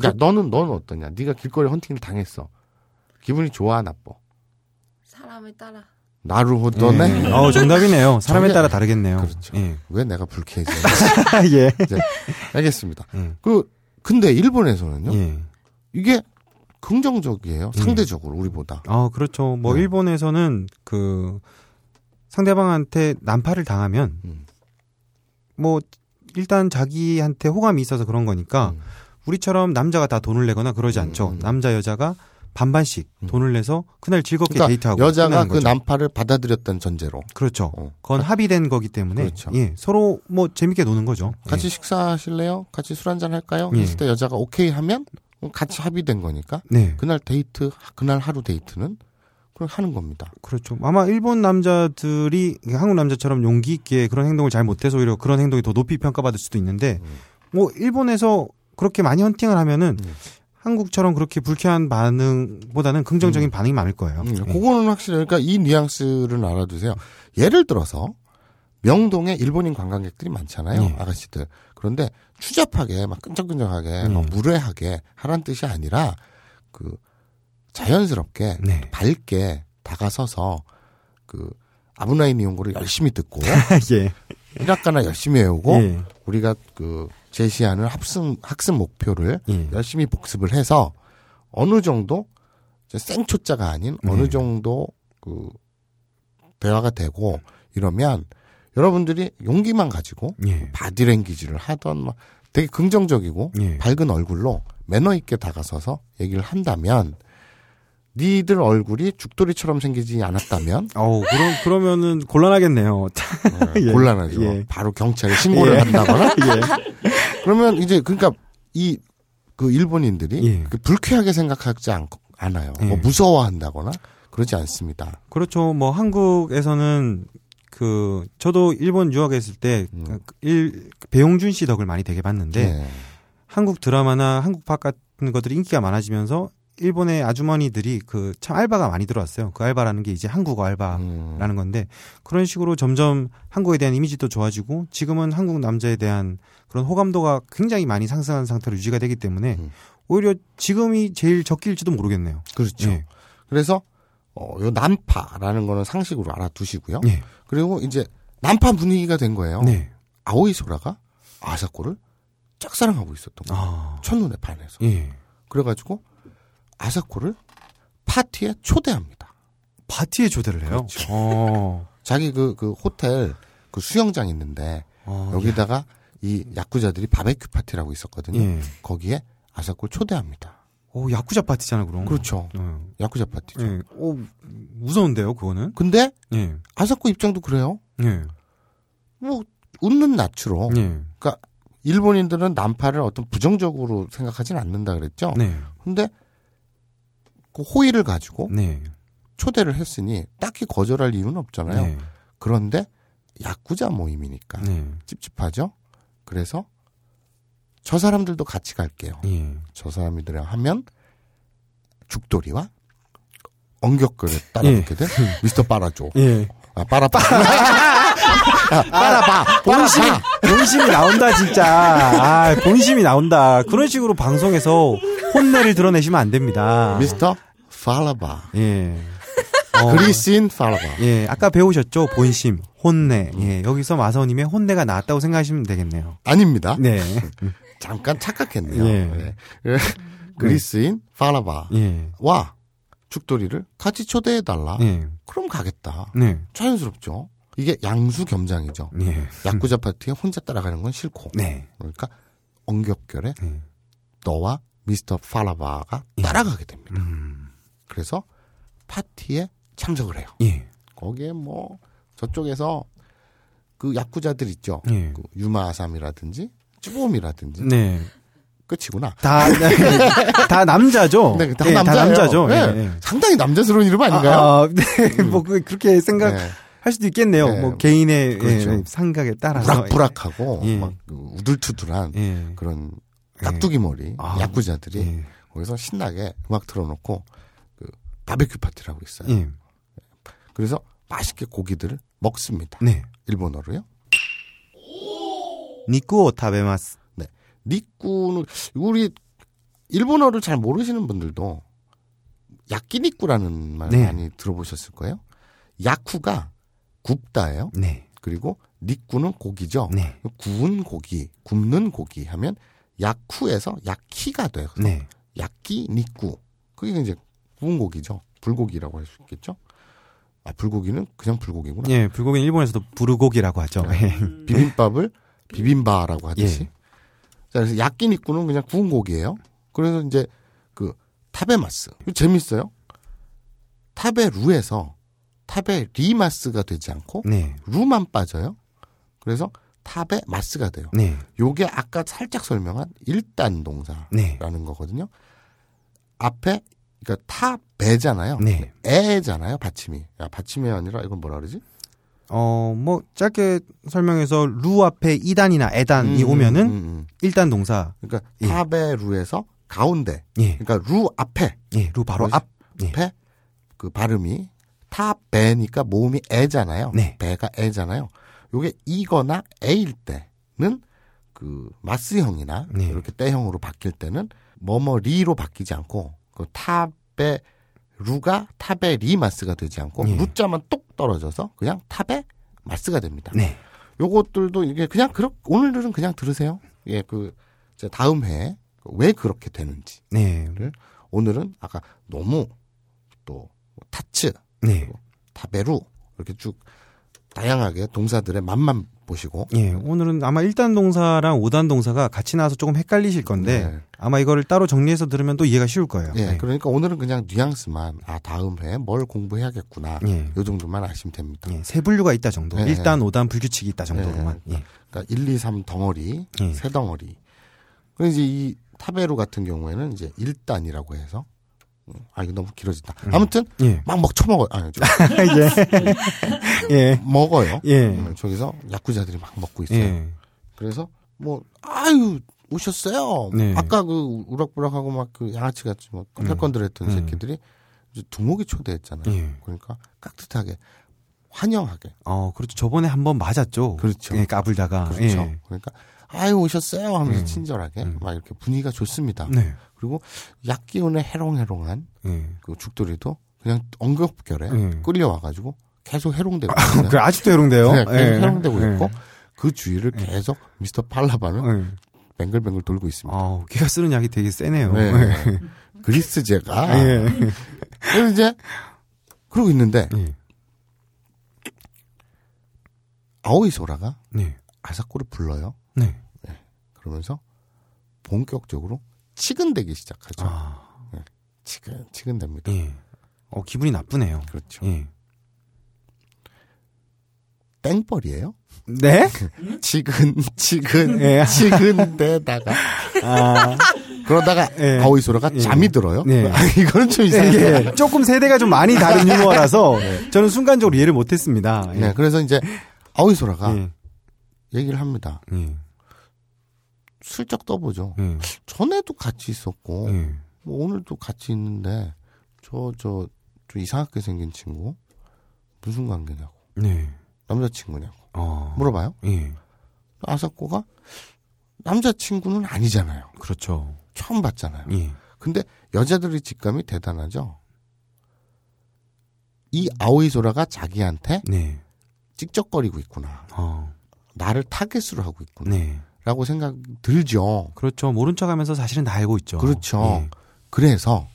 야, 너는 너는 어떠냐? 네가 길거리 헌팅을 당했어. 기분이 좋아, 나빠? 사람에 따라. 나루호도네. 예. 어, 정답이네요. 사람에 저게- 따라 다르겠네요. 그렇죠. 예. 왜 내가 불쾌해지? 예. 알겠습니다. 예. 그 근데 일본에서는요. 예. 이게 긍정적이에요. 예. 상대적으로 우리보다. 아, 그렇죠. 뭐, 네. 일본에서는 그, 상대방한테 난파를 당하면, 음. 뭐, 일단 자기한테 호감이 있어서 그런 거니까, 음. 우리처럼 남자가 다 돈을 내거나 그러지 음, 않죠. 음. 남자, 여자가 반반씩 음. 돈을 내서 그날 즐겁게 그러니까 데이트하고. 여자가 그 거죠. 난파를 받아들였던 전제로 그렇죠. 어. 그건 합의된 거기 때문에, 그렇죠. 예, 서로 뭐 재밌게 노는 거죠. 같이 식사하실래요? 같이 술 한잔 할까요? 예. 했을 때 여자가 오케이 하면 같이 합의된 거니까 예. 네. 그날 데이트 그날 하루 데이트는 하는 겁니다. 그렇죠. 아마 일본 남자들이 한국 남자처럼 용기 있게 그런 행동을 잘 못해서 오히려 그런 행동이 더 높이 평가받을 수도 있는데 음. 뭐 일본에서 그렇게 많이 헌팅을 하면은 음. 한국처럼 그렇게 불쾌한 반응보다는 긍정적인 반응이 많을 거예요. 음, 예. 그거는 확실히 그러니까 이 뉘앙스를 알아두세요. 예를 들어서 명동에 일본인 관광객들이 많잖아요. 예. 아가씨들. 그런데 추잡하게 막 끈적끈적하게 음. 막 무례하게 하란 뜻이 아니라 그 자연스럽게 네. 밝게 다가서서 그 아브나이 니온고를 열심히 듣고 예. 히라카나 열심히 외우고 예. 우리가 그 제시하는 학습 학습 목표를 예. 열심히 복습을 해서 어느 정도 생초자가 아닌 어느 네. 정도 그 대화가 되고 이러면 여러분들이 용기만 가지고 예. 바디랭귀지를 하던 막 되게 긍정적이고 예. 밝은 얼굴로 매너 있게 다가서서 얘기를 한다면 니들 얼굴이 죽돌이처럼 생기지 않았다면 어우, 그럼, 그러면은 곤란하겠네요. 어, 예. 곤란하죠. 예. 바로 경찰에 신고를 예. 한다거나 예. 그러면 이제 그러니까 이 그 일본인들이 예. 그 불쾌하게 생각하지 않, 않아요. 예. 뭐 무서워한다거나 그러지 않습니다. 그렇죠. 뭐 한국에서는 그 저도 일본 유학했을 때 음. 그 일, 배용준 씨 덕을 많이 되게 봤는데 네. 한국 드라마나 한국 팝 같은 것들이 인기가 많아지면서 일본의 아주머니들이 그 참 알바가 많이 들어왔어요. 그 알바라는 게 이제 한국어 알바라는 음. 건데 그런 식으로 점점 한국에 대한 이미지도 좋아지고 지금은 한국 남자에 대한 그런 호감도가 굉장히 많이 상승한 상태로 유지가 되기 때문에 음. 오히려 지금이 제일 적기일지도 모르겠네요. 그렇죠. 예. 그래서 어, 요 난파라는 거는 상식으로 알아두시고요. 예. 그리고 이제 난파 분위기가 된 거예요. 네. 아오이 소라가 아사코를 짝사랑하고 있었던 거예요. 아. 첫눈에 반해서. 예. 그래가지고 아사코를 파티에 초대합니다. 파티에 초대를 해요. 그렇죠. 어. 자기 그, 그 호텔 그 수영장 있는데 어, 여기다가 이 야쿠자들이 바베큐 파티라고 있었거든요. 예. 거기에 아사코를 초대합니다. 오, 야쿠자 파티잖아, 그럼. 그렇죠. 어. 야쿠자 파티죠. 예. 오, 무서운데요, 그거는? 근데 예. 아사코 입장도 그래요. 예. 뭐 웃는 낯으로. 예. 그러니까 일본인들은 난파를 어떤 부정적으로 생각하진 않는다 그랬죠. 네. 근데 그 호의를 가지고 네. 초대를 했으니 딱히 거절할 이유는 없잖아요. 네. 그런데 야쿠자 모임이니까 네. 찝찝하죠. 그래서 저 사람들도 같이 갈게요. 예. 저 사람들이랑 하면 죽돌이와 엉격거를 따라붙게 된 미스터 빠라조. 예. 아, 빠라빠. 아, 빠라봐. 본심이, 본심이 나온다, 진짜. 아, 본심이 나온다. 그런 식으로 방송에서 혼내를 드러내시면 안 됩니다. 미스터 팔라바. 예. 어, 그리스인 팔라바. 예, 아까 배우셨죠? 본심, 혼내. 예, 여기서 마사오님의 혼내가 나왔다고 생각하시면 되겠네요. 아닙니다. 네. 잠깐 착각했네요. 예. 네. 그리스인 팔라바와 예. 죽돌이를 같이 초대해달라. 예. 그럼 가겠다. 네. 자연스럽죠. 이게 양수 겸장이죠. 예. 야쿠자 파티에 혼자 따라가는 건 싫고. 네. 그러니까 엉겹결에 예. 너와 미스터 팔라바가 따라가게 됩니다. 음. 그래서 파티에 참석을 해요. 예. 거기에 뭐 저쪽에서 그 야쿠자들 있죠. 예. 그 유마 아삼이라든지 쭈봄이라든지 네. 끝이구나. 다, 다 남자죠? 네, 다 예, 남자예요. 다 남자죠. 네. 예, 예. 상당히 남자스러운 이름 아닌가요? 아, 아, 네. 뭐, 그, 그렇게 생각할 네. 수도 있겠네요. 네. 뭐, 개인의 그렇죠. 예, 생각에 따라서. 부락부락하고 우들투들한 예. 그런 깍두기 머리 아, 야쿠자들이 예. 거기서 신나게 음악 틀어놓고 그 바베큐 파티를 하고 있어요. 예. 그래서 맛있게 고기들을 먹습니다. 네. 일본어로요. 니쿠오 타베마스. 네. 니꾸는 우리 일본어를 잘 모르시는 분들도 야끼니꾸라는 말 네. 많이 들어보셨을 거예요. 야쿠가 굽다예요. 네. 그리고 니꾸는 고기죠. 네. 구운 고기, 굽는 고기 하면 야쿠에서 야키가 돼요. 그래서 네. 야끼 니꾸. 그게 이제 구운 고기죠. 불고기라고 할 수 있겠죠. 아 불고기는 그냥 불고기구나. 예, 불고기는 일본에서도 부르고기라고 하죠. 예. 비빔밥을 비빔바라고 하듯이. 예. 자, 그래서 야끼니꾸는 그냥 구운 고기예요. 그래서 이제 그 食べます. 이거 재밌어요. 타베루에서 타베리마스가 되지 않고 네. る만 빠져요. 그래서 타베마스가 돼요. 네. 요게 아까 살짝 설명한 일단 동사라는 네. 거거든요. 앞에 그러니까 食べ잖아요. 네. え잖아요, 받침이. 야, 받침이 아니라 이건 뭐라 그러지? 어, 뭐, 짧게 설명해서 る 앞에 い단이나 え단이 음, 오면은 음, 음. 일단 동사. 그러니까 예. 食べる에서 가운데. 예. 그러니까 る 앞에 예, る 바로? 앞. 예. 앞에 그 발음이 食べ니까 모음이 え잖아요. 네. べ가 え잖아요. 요게 이거나 에일 때는 그 마스형이나 네. 이렇게 て형으로 바뀔 때는 뭐뭐り로 바뀌지 않고 그 타베 루가 타베 리마스가 되지 않고 예. る자만 똑 떨어져서 그냥 食べ ます가 됩니다. 네. 요것들도 이게 그냥 그렇 오늘은 그냥 들으세요. 예, 그 다음 해에 왜 그렇게 되는지. 네. 오늘은 아까 너무 또 타츠, 네. 타베루 이렇게 쭉 다양하게 동사들의 맛만 보시고 예, 오늘은 아마 1단 동사랑 5단 동사가 같이 나와서 조금 헷갈리실 건데 네. 아마 이거를 따로 정리해서 들으면 또 이해가 쉬울 거예요. 예, 네. 그러니까 오늘은 그냥 뉘앙스만 아 다음 회에 뭘 공부해야겠구나 예. 요 정도만 아시면 됩니다. 예, 세 분류가 있다 정도. 예. 1단, 5단 불규칙이 있다 정도로만. 예. 그러니까 1, 2, 3 덩어리, 예. 세 덩어리. 그래서 이제 이 타베루 같은 경우에는 이제 1단이라고 해서 음, 아 이거 너무 길어진다. 아무튼 예. 막먹 처먹어요. 아니, 저, 예. 예. 먹어요. 예. 음, 저기서 야쿠자들이 막 먹고 있어요. 예. 그래서 뭐 아유 오셨어요. 네. 아까 그 우락부락하고 막 그 양아치 같이 막 깜짝건들했던 음. 새끼들이 이제 두목이 초대했잖아요. 예. 그러니까 깍듯하게 환영하게. 어, 그렇죠. 저번에 한번 맞았죠. 그렇죠. 예, 까불다가. 그렇죠. 예. 그러니까 아유 오셨어요 하면서 음. 친절하게 음. 막 이렇게 분위기가 좋습니다. 네. 그리고 약 기운에 해롱해롱한 예. 그 죽돌이도 그냥 엉겁결에 음. 끌려와가지고 계속 해롱되고 있어요. 그 아직도 해롱돼요. 네, 계속 예. 해롱되고 예. 있고 그 주위를 계속 미스터 팔라바는 예. 뱅글뱅글 돌고 있습니다. 어, 걔가 쓰는 약이 되게 세네요. 네. 예. 그리스제가 예. 그래서 이제 그러고 있는데 예. 아오이 소라가 네. 아사코를 불러요. 네. 그러면서 본격적으로 치근대기 시작하죠. 아. 치근 치근댑니다. 예. 어, 기분이 나쁘네요. 그렇죠. 예. 땡벌이에요. 네? 치근 치근 예. 치근대다가 아. 그러다가 예. 아오이 소라가 예. 잠이 들어요. 네. 아, 이거는 좀 이상해요. 예. 조금 세대가 좀 많이 다른 유머라서 저는 순간적으로 이해를 못했습니다. 예. 네, 그래서 이제 아오이 소라가 예. 얘기를 합니다. 예. 슬쩍 떠보죠. 예. 전에도 같이 있었고 예. 뭐 오늘도 같이 있는데 저 저 좀 이상하게 생긴 친구 무슨 관계냐고 네. 남자친구냐고 어. 물어봐요. 예. 아사코가 남자친구는 아니잖아요. 그렇죠. 처음 봤잖아요. 예. 근데 여자들의 직감이 대단하죠. 이 아오이소라가 자기한테 네. 찍적거리고 있구나. 어. 나를 타겟으로 하고 있구나. 네. 라고 생각 들죠. 그렇죠. 모른 척 하면서 사실은 다 알고 있죠. 그렇죠. 예. 그래서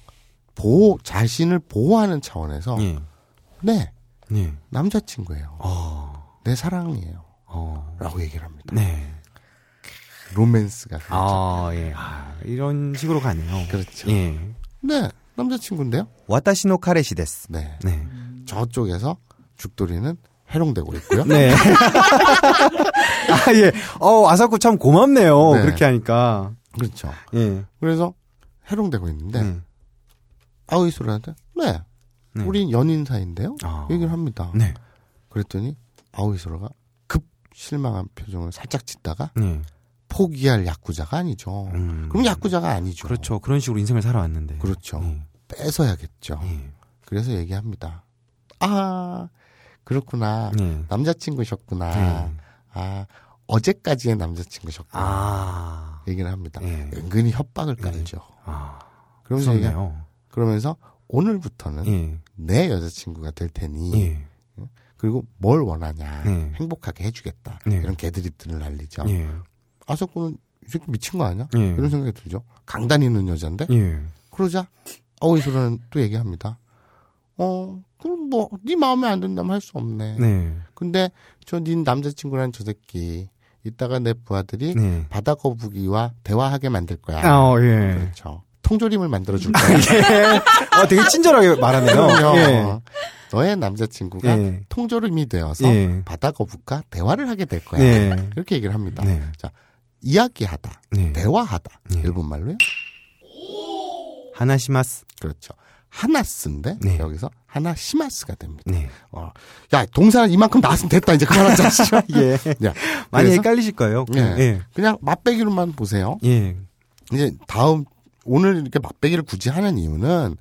보호 자신을 보호하는 차원에서 예. 네 예. 남자친구예요. 어. 내 사랑이에요. 어. 라고 얘기를 합니다. 네. 로맨스가 그렇죠. 아, 예. 아, 이런 식으로 가네요. 그렇죠. 예. 네 남자친구인데요. 와타시노 카레시 데스. 네 네. 저쪽에서 죽돌이는 해롱되고 있고요. 네. 아, 예. 어, 아사코 참 고맙네요. 네. 그렇게 하니까. 그렇죠. 예. 그래서 해롱되고 있는데 네. 아오이소라한테 네, 네. 우린 연인 사이인데요. 아. 얘기를 합니다. 네. 그랬더니 아오이소라가 급 실망한 표정을 살짝 짓다가 네. 포기할 야쿠자가 아니죠. 음. 그럼 야쿠자가 아니죠. 그렇죠. 그런 식으로 인생을 살아왔는데. 그렇죠. 예. 뺏어야겠죠. 예. 그래서 얘기합니다. 아 그렇구나. 예. 남자친구셨구나. 예. 아 어제까지의 남자친구셨구나. 아. 얘기를 합니다. 예. 은근히 협박을 깔죠. 아. 그러면서 얘기, 무섭네요. 그러면서 오늘부터는 예. 내 여자친구가 될 테니 예. 그리고 뭘 원하냐 네. 행복하게 해주겠다 네. 이런 개드립들을 날리죠. 예. 아사코는 이 새끼 미친 거 아니야? 예. 이런 생각이 들죠. 강단 있는 여잔데 예. 그러자 아오이소라는 또 얘기합니다. 어 그럼 뭐 네 마음에 안 든다면 할 수 없네. 네. 근데 저 네 남자친구란 저 새끼 이따가 내 부하들이 네. 바다 거북이와 대화하게 만들 거야. 아, 어, 예. 그렇죠. 통조림을 만들어 줄 거야. 예. 어, 되게 친절하게 말하네요. 예. 너의 남자친구가 예. 통조림이 되어서 예. 바다 거북과 대화를 하게 될 거야. 네. 이렇게 얘기를 합니다. 네. 자, 이야기하다, 네. 대화하다. 네. 일본 말로요. 하나시마스. 그렇죠. 하나스인데 네. 여기서 하나 시마스가 됩니다. 네. 어, 야 동사는 이만큼 나왔으면 됐다 이제 그만하자. 예. 야, 많이 그래서 헷갈리실 거예요. 예. 예. 그냥 맛배기로만 보세요. 예. 이제 다음 오늘 이렇게 맛배기를 굳이 하는 이유는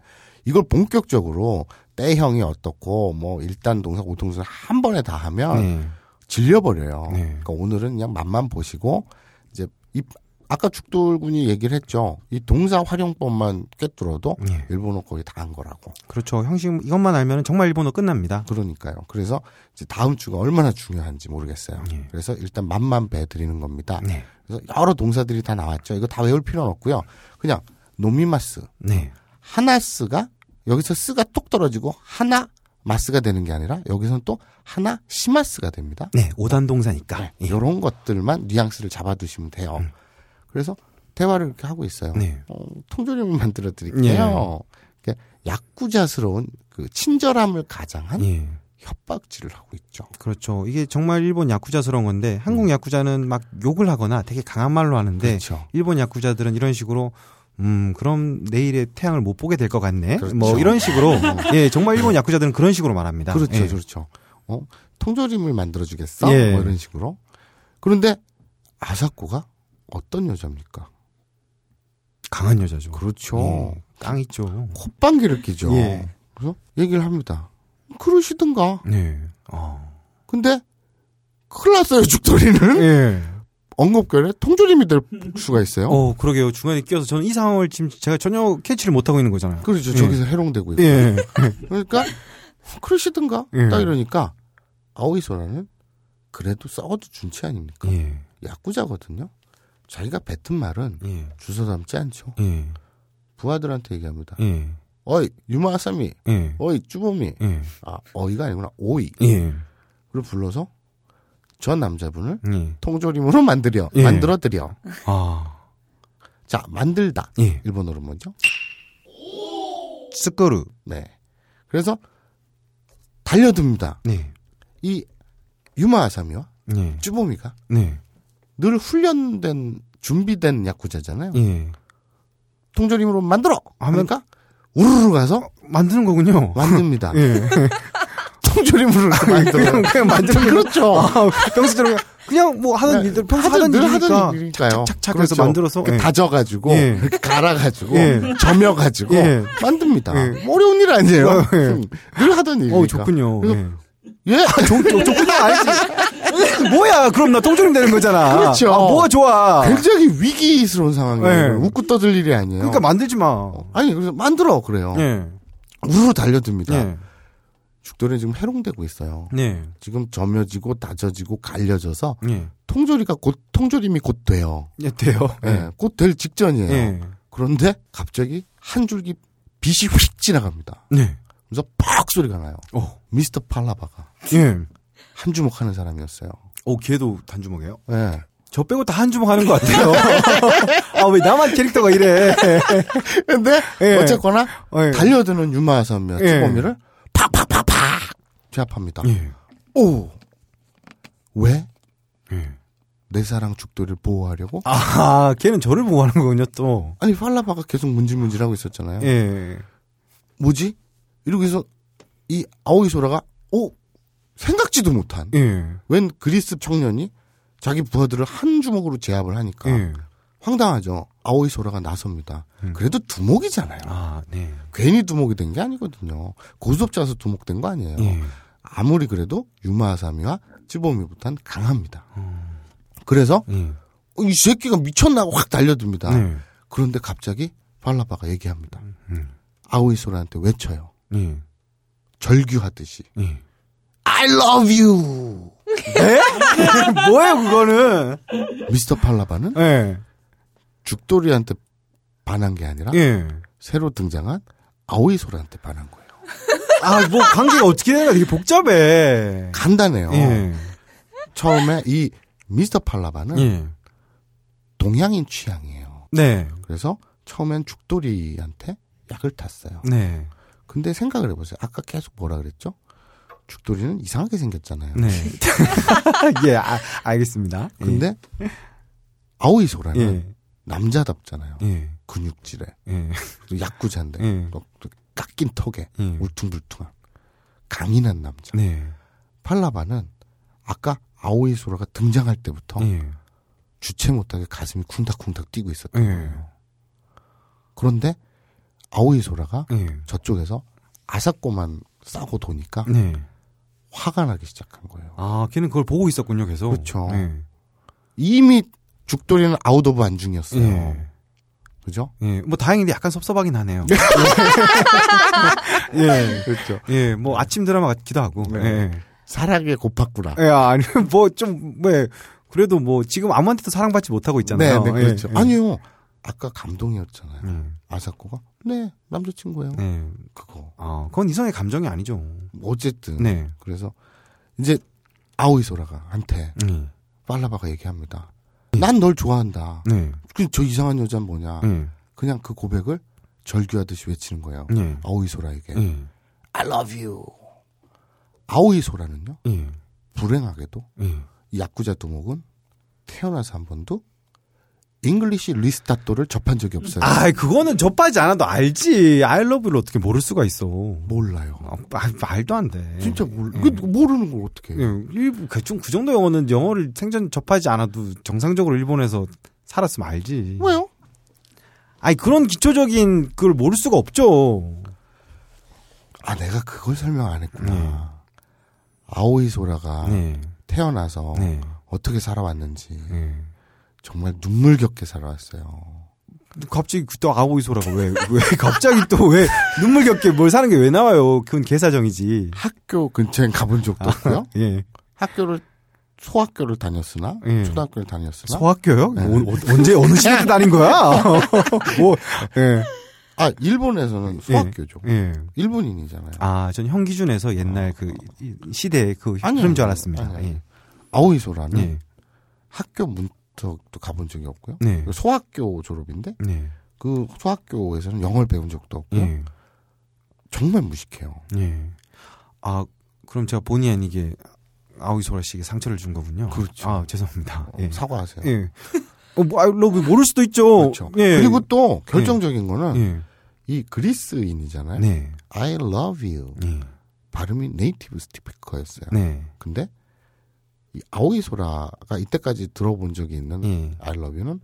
이걸 본격적으로 때형이 어떻고 뭐 일단 동사 오동사 한 번에 다 하면 네. 질려버려요. 네. 그러니까 오늘은 그냥 맛만 보시고 이제 이 아까 죽돌군이 얘기를 했죠. 이 동사 활용법만 꿰뚫어도 예. 일본어 거의 다 한 거라고. 그렇죠. 형식 이것만 알면 정말 일본어 끝납니다. 그러니까요. 그래서 이제 다음 주가 얼마나 중요한지 모르겠어요. 예. 그래서 일단 맛만 배드리는 겁니다. 네. 그래서 여러 동사들이 다 나왔죠. 이거 다 외울 필요는 없고요. 그냥 飲みます, 네. 話す가 여기서 す가 뚝 떨어지고 はなます가 되는 게 아니라 여기서는 또 話します가 됩니다. 네. 오단 동사니까. 네, 예. 이런 것들만 뉘앙스를 잡아두시면 돼요. 음. 그래서 대화를 이렇게 하고 있어요. 네. 어, 통조림을 만들어 드릴게요. 이렇게 야쿠자스러운 그 친절함을 가장한 예. 협박질을 하고 있죠. 그렇죠. 이게 정말 일본 야쿠자스러운 건데 한국 야쿠자는 막 욕을 하거나 되게 강한 말로 하는데 음. 그렇죠. 일본 야쿠자들은 이런 식으로 음 그럼 내일의 태양을 못 보게 될 것 같네. 그렇죠. 뭐 이런 식으로 예 정말 일본 야쿠자들은 그런 식으로 말합니다. 그렇죠, 예. 그렇죠. 어, 통조림을 만들어 주겠어? 예. 뭐 이런 식으로. 그런데 아사코가 어떤 여자입니까? 강한 여자죠. 그렇죠. 예. 깡 있죠. 콧방귀를 끼죠. 예. 그래서 얘기를 합니다. 그러시든가. 네. 어. 근데 큰일 났어요, 죽돌이는. 예. 엉겁결에 통조림이 될 수가 있어요. 어 그러게요. 중간에 끼어서 저는 이 상황을 지금 제가 전혀 캐치를 못 하고 있는 거잖아요. 그렇죠. 예. 저기서 해롱되고 있고. 예. 그러니까 그러시든가. 예. 딱 이러니까 아오이소라는 그래도 썩어도 준치 아닙니까? 예. 야구자거든요. 자기가 뱉은 말은 예. 주워 담지 않죠. 예. 부하들한테 얘기합니다. 예. 어이 유마아사미, 예. 어이 쭈보미, 예. 아 어이가 아니구나 오이. 예. 를 불러서 저 남자분을 예. 통조림으로 만들여 예. 만들어 드려. 아. 자 만들다. 예. 일본어로 뭐죠? 스코르. 네. 그래서 달려듭니다. 네. 이 유마아사미와 예. 쭈보미가 네. 늘 훈련된 준비된 야쿠자잖아요. 예. 통조림으로 만들어. 그러니까 우르르 가서 만드는 거군요. 만듭니다. 예. 통조림으로 만들어요. 그냥, 그냥 만드는 거. 그렇죠. 아, 평소처럼 그냥 뭐 하던 일들 평소 하던 늘 일이니까. 하던 일이니까요. 착착착 해서 만들어서. 이렇게 예. 다져가지고 예. 갈아가지고 예. 점여가지고 예. 만듭니다. 예. 뭐 어려운 일 아니에요. 어, 예. 늘 하던 일이니까. 어, 좋군요. 그래서 예. 예. 좋, 좋, 좋군요. 아니지. 뭐야, 그럼 나 통조림 되는 거잖아. 그렇죠. 아, 뭐가 좋아. 굉장히 위기스러운 상황이에요. 예. 웃고 떠들 일이 아니에요. 그러니까 만들지 마. 아니 그래서 만들어 그래요. 예. 우르르 달려듭니다. 예. 죽돌이는 지금 해롱되고 있어요. 네. 지금 점여지고 다져지고 갈려져서 예. 통조리가 곧 통조림이 곧 돼요. 예, 돼요. 예, 곧될 직전이에요. 예. 그런데 갑자기 한 줄기 빛이 휙 지나갑니다. 네. 그래서 팍 소리가 나요. 어. 미스터 팔라바가 예. 한 주먹 하는 사람이었어요. 오, 걔도 단주먹이에요? 예. 저 빼고 다 한 주먹 하는 것 같아요. 아, 왜 나만 캐릭터가 이래. 근데 예. 어쨌거나 예. 달려드는 유마선몇 예. 주범이를 팍팍팍팍 제압합니다. 예. 오! 왜? 예. 내 사랑 죽돌이를 보호하려고? 아, 걔는 저를 보고 하는 거군요, 또. 아니 팔라바가 계속 문질문질 하고 있었잖아요. 예. 뭐지? 이러고 해서 이 아오이 소라가 오 생각지도 못한 예. 웬 그리스 청년이 자기 부하들을 한 주먹으로 제압을 하니까 예. 황당하죠. 아오이 소라가 나섭니다. 음. 그래도 두목이잖아요. 아, 네. 괜히 두목이 된 게 아니거든요. 고수업자라서 두목된 거 아니에요. 예. 아무리 그래도 유마아사미와 찌보미보단 강합니다. 그래서 예. 어, 이 새끼가 미쳤나 하고 확 달려듭니다. 네. 그런데 갑자기 팔라바가 얘기합니다. 음. 아오이 소라한테 외쳐요. 예. 절규하듯이 예. I love you. 네? 뭐예요, 그거는? 미스터 팔라바는 예. 죽돌이한테 반한 게 아니라 예. 새로 등장한 아오이 소라한테 반한 거예요. 아, 뭐, 관계가 어떻게 거야? 되게 복잡해. 간단해요. 예. 처음에 이 미스터 팔라바는 예. 동양인 취향이에요. 네. 그래서 처음엔 죽돌이한테 약을 탔어요. 네. 근데 생각을 해보세요. 아까 계속 뭐라 그랬죠? 죽돌이는 이상하게 생겼잖아요. 네. 예, 아, 알겠습니다. 예. 근데 아오이 소라는 예. 남자답잖아요. 예. 근육질에 예. 또 야구자인데 예. 깎인 턱에 예. 울퉁불퉁한 강인한 남자. 네. 팔라바는 아까 아오이 소라가 등장할 때부터 예. 주체 못하게 가슴이 쿵닥쿵닥 뛰고 있었던 예. 거예요. 그런데 아오이 소라가 예. 저쪽에서 아사코만 싸고 도니까 네. 화가 나기 시작한 거예요. 아, 걔는 그걸 보고 있었군요, 계속. 그렇죠. 예. 이미 죽돌이는 out of 안중이었어요. 예. 그죠? 예. 뭐, 다행인데 약간 섭섭하긴 하네요. 예. 그렇죠. 예, 뭐, 아침 드라마 같기도 하고. 네. 예. 사랑에 고팠구나. 예, 아니, 뭐, 좀, 왜, 그래도 뭐, 지금 아무한테도 사랑받지 못하고 있잖아요. 네, 네, 그렇죠. 예, 예. 아니요. 아까 감동이었잖아요. 예. 아사코가 네 남자친구예요. 네. 그거 아, 그건 이성의 감정이 아니죠. 어쨌든 네. 그래서 이제 아오이 소라가 한테 네. 팔라바가 얘기합니다. 난널 좋아한다. 네. 그저 이상한 여자는 뭐냐? 네. 그냥 그 고백을 절규하듯이 외치는 거예요. 네. 아오이 소라에게 네. I love you. 아오이 소라는요. 네. 불행하게도 네. 이 야쿠자 두목은 태어나서 한 번도 English 리스타토를 접한 적이 없어요. 아, 그거는 접하지 않아도 알지. I love를 어떻게 모를 수가 있어. 몰라요. 아, 말- 말도 안 돼. 진짜 몰, 예. 그 모르는 걸 어떻게 해. 예, 대충 그 정도 영어는 영어를 생전 접하지 않아도 정상적으로 일본에서 살았으면 알지. 왜요? 아니 그런 기초적인 그걸 모를 수가 없죠. 아, 내가 그걸 설명 안 했구나. 네. 아오이 소라가 네. 태어나서 네. 어떻게 살아왔는지 네. 정말 눈물겹게 살아왔어요. 갑자기 그때 아오이 소라가 왜, 왜, 갑자기 또 왜, 눈물겹게 뭘 사는 게 왜 나와요? 그건 개사정이지. 학교 근처엔 가본 적도 없고요. 예. 학교를 소학교를 다녔으나 예. 초등학교를 다녔으나 소학교요? 네. 오- 어- 언제, 어느 시대 때 다닌 거야? 뭐, 예. 아 일본에서는 소학교죠. 예. 일본인이잖아요. 아, 전 형 기준에서 옛날 그, 이- 시대의 그 아니요, 흐름 줄. 알았습니다. 아니요, 아니요. 예. 아오이 소라는 예. 학교 문턱 도 가본 적이 없고요. 네. 소학교 졸업인데 네. 그 소학교에서는 영어를 배운 적도 없고요. 예. 정말 무식해요. 예. 아, 그럼 제가 본의 아니게 아오이 소라 씨에게 상처를 준 거군요. 그렇죠. 아, 죄송합니다. 예. 사과하세요. 예. 어, 뭐, 아, 뭐, 모를 수도 있죠. 그렇죠. 예. 그리고 또 결정적인 거는 예. 이 그리스인이잖아요. 네. I love you. 예. 발음이 네이티브 스피커였어요. 네. 근데 이 아오이 소라가 이때까지 들어본 적이 있는 예. I love you는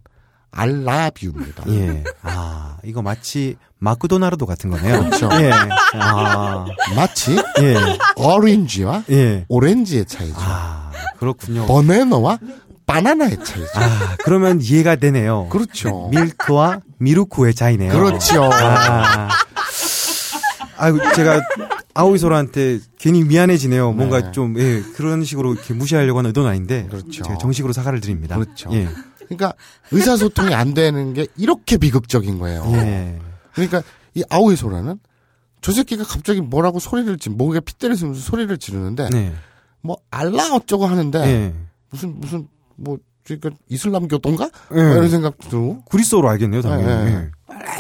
I love you입니다. 예. 아, 이거 마치 마크도나르도 같은 거네요. 그렇죠. 예. 아, 마치 예. 오렌지와 예. 오렌지의 차이죠. 아, 그렇군요. 버네너와 바나나의 차이죠. 아, 그러면 이해가 되네요. 그렇죠. 밀크와 미루쿠의 차이네요. 그렇죠. 아, 아이고, 제가 아오이 소라한테 괜히 미안해지네요. 뭔가 네. 좀, 예, 그런 식으로 이렇게 무시하려고 하는 의도는 아닌데. 그렇죠. 제가 정식으로 사과를 드립니다. 그렇죠. 예. 그러니까 의사소통이 안 되는 게 이렇게 비극적인 거예요. 예. 그러니까 이 아오이 소라는 저 새끼가 갑자기 뭐라고 소리를 지 목에 피 때리면서 소리를 지르는데 네. 뭐 알라 어쩌고 하는데 예. 무슨 무슨 뭐 그러니까 이슬람 교도인가 예. 이런 생각도 들고 구리스어로 알겠네요, 당연히. 예,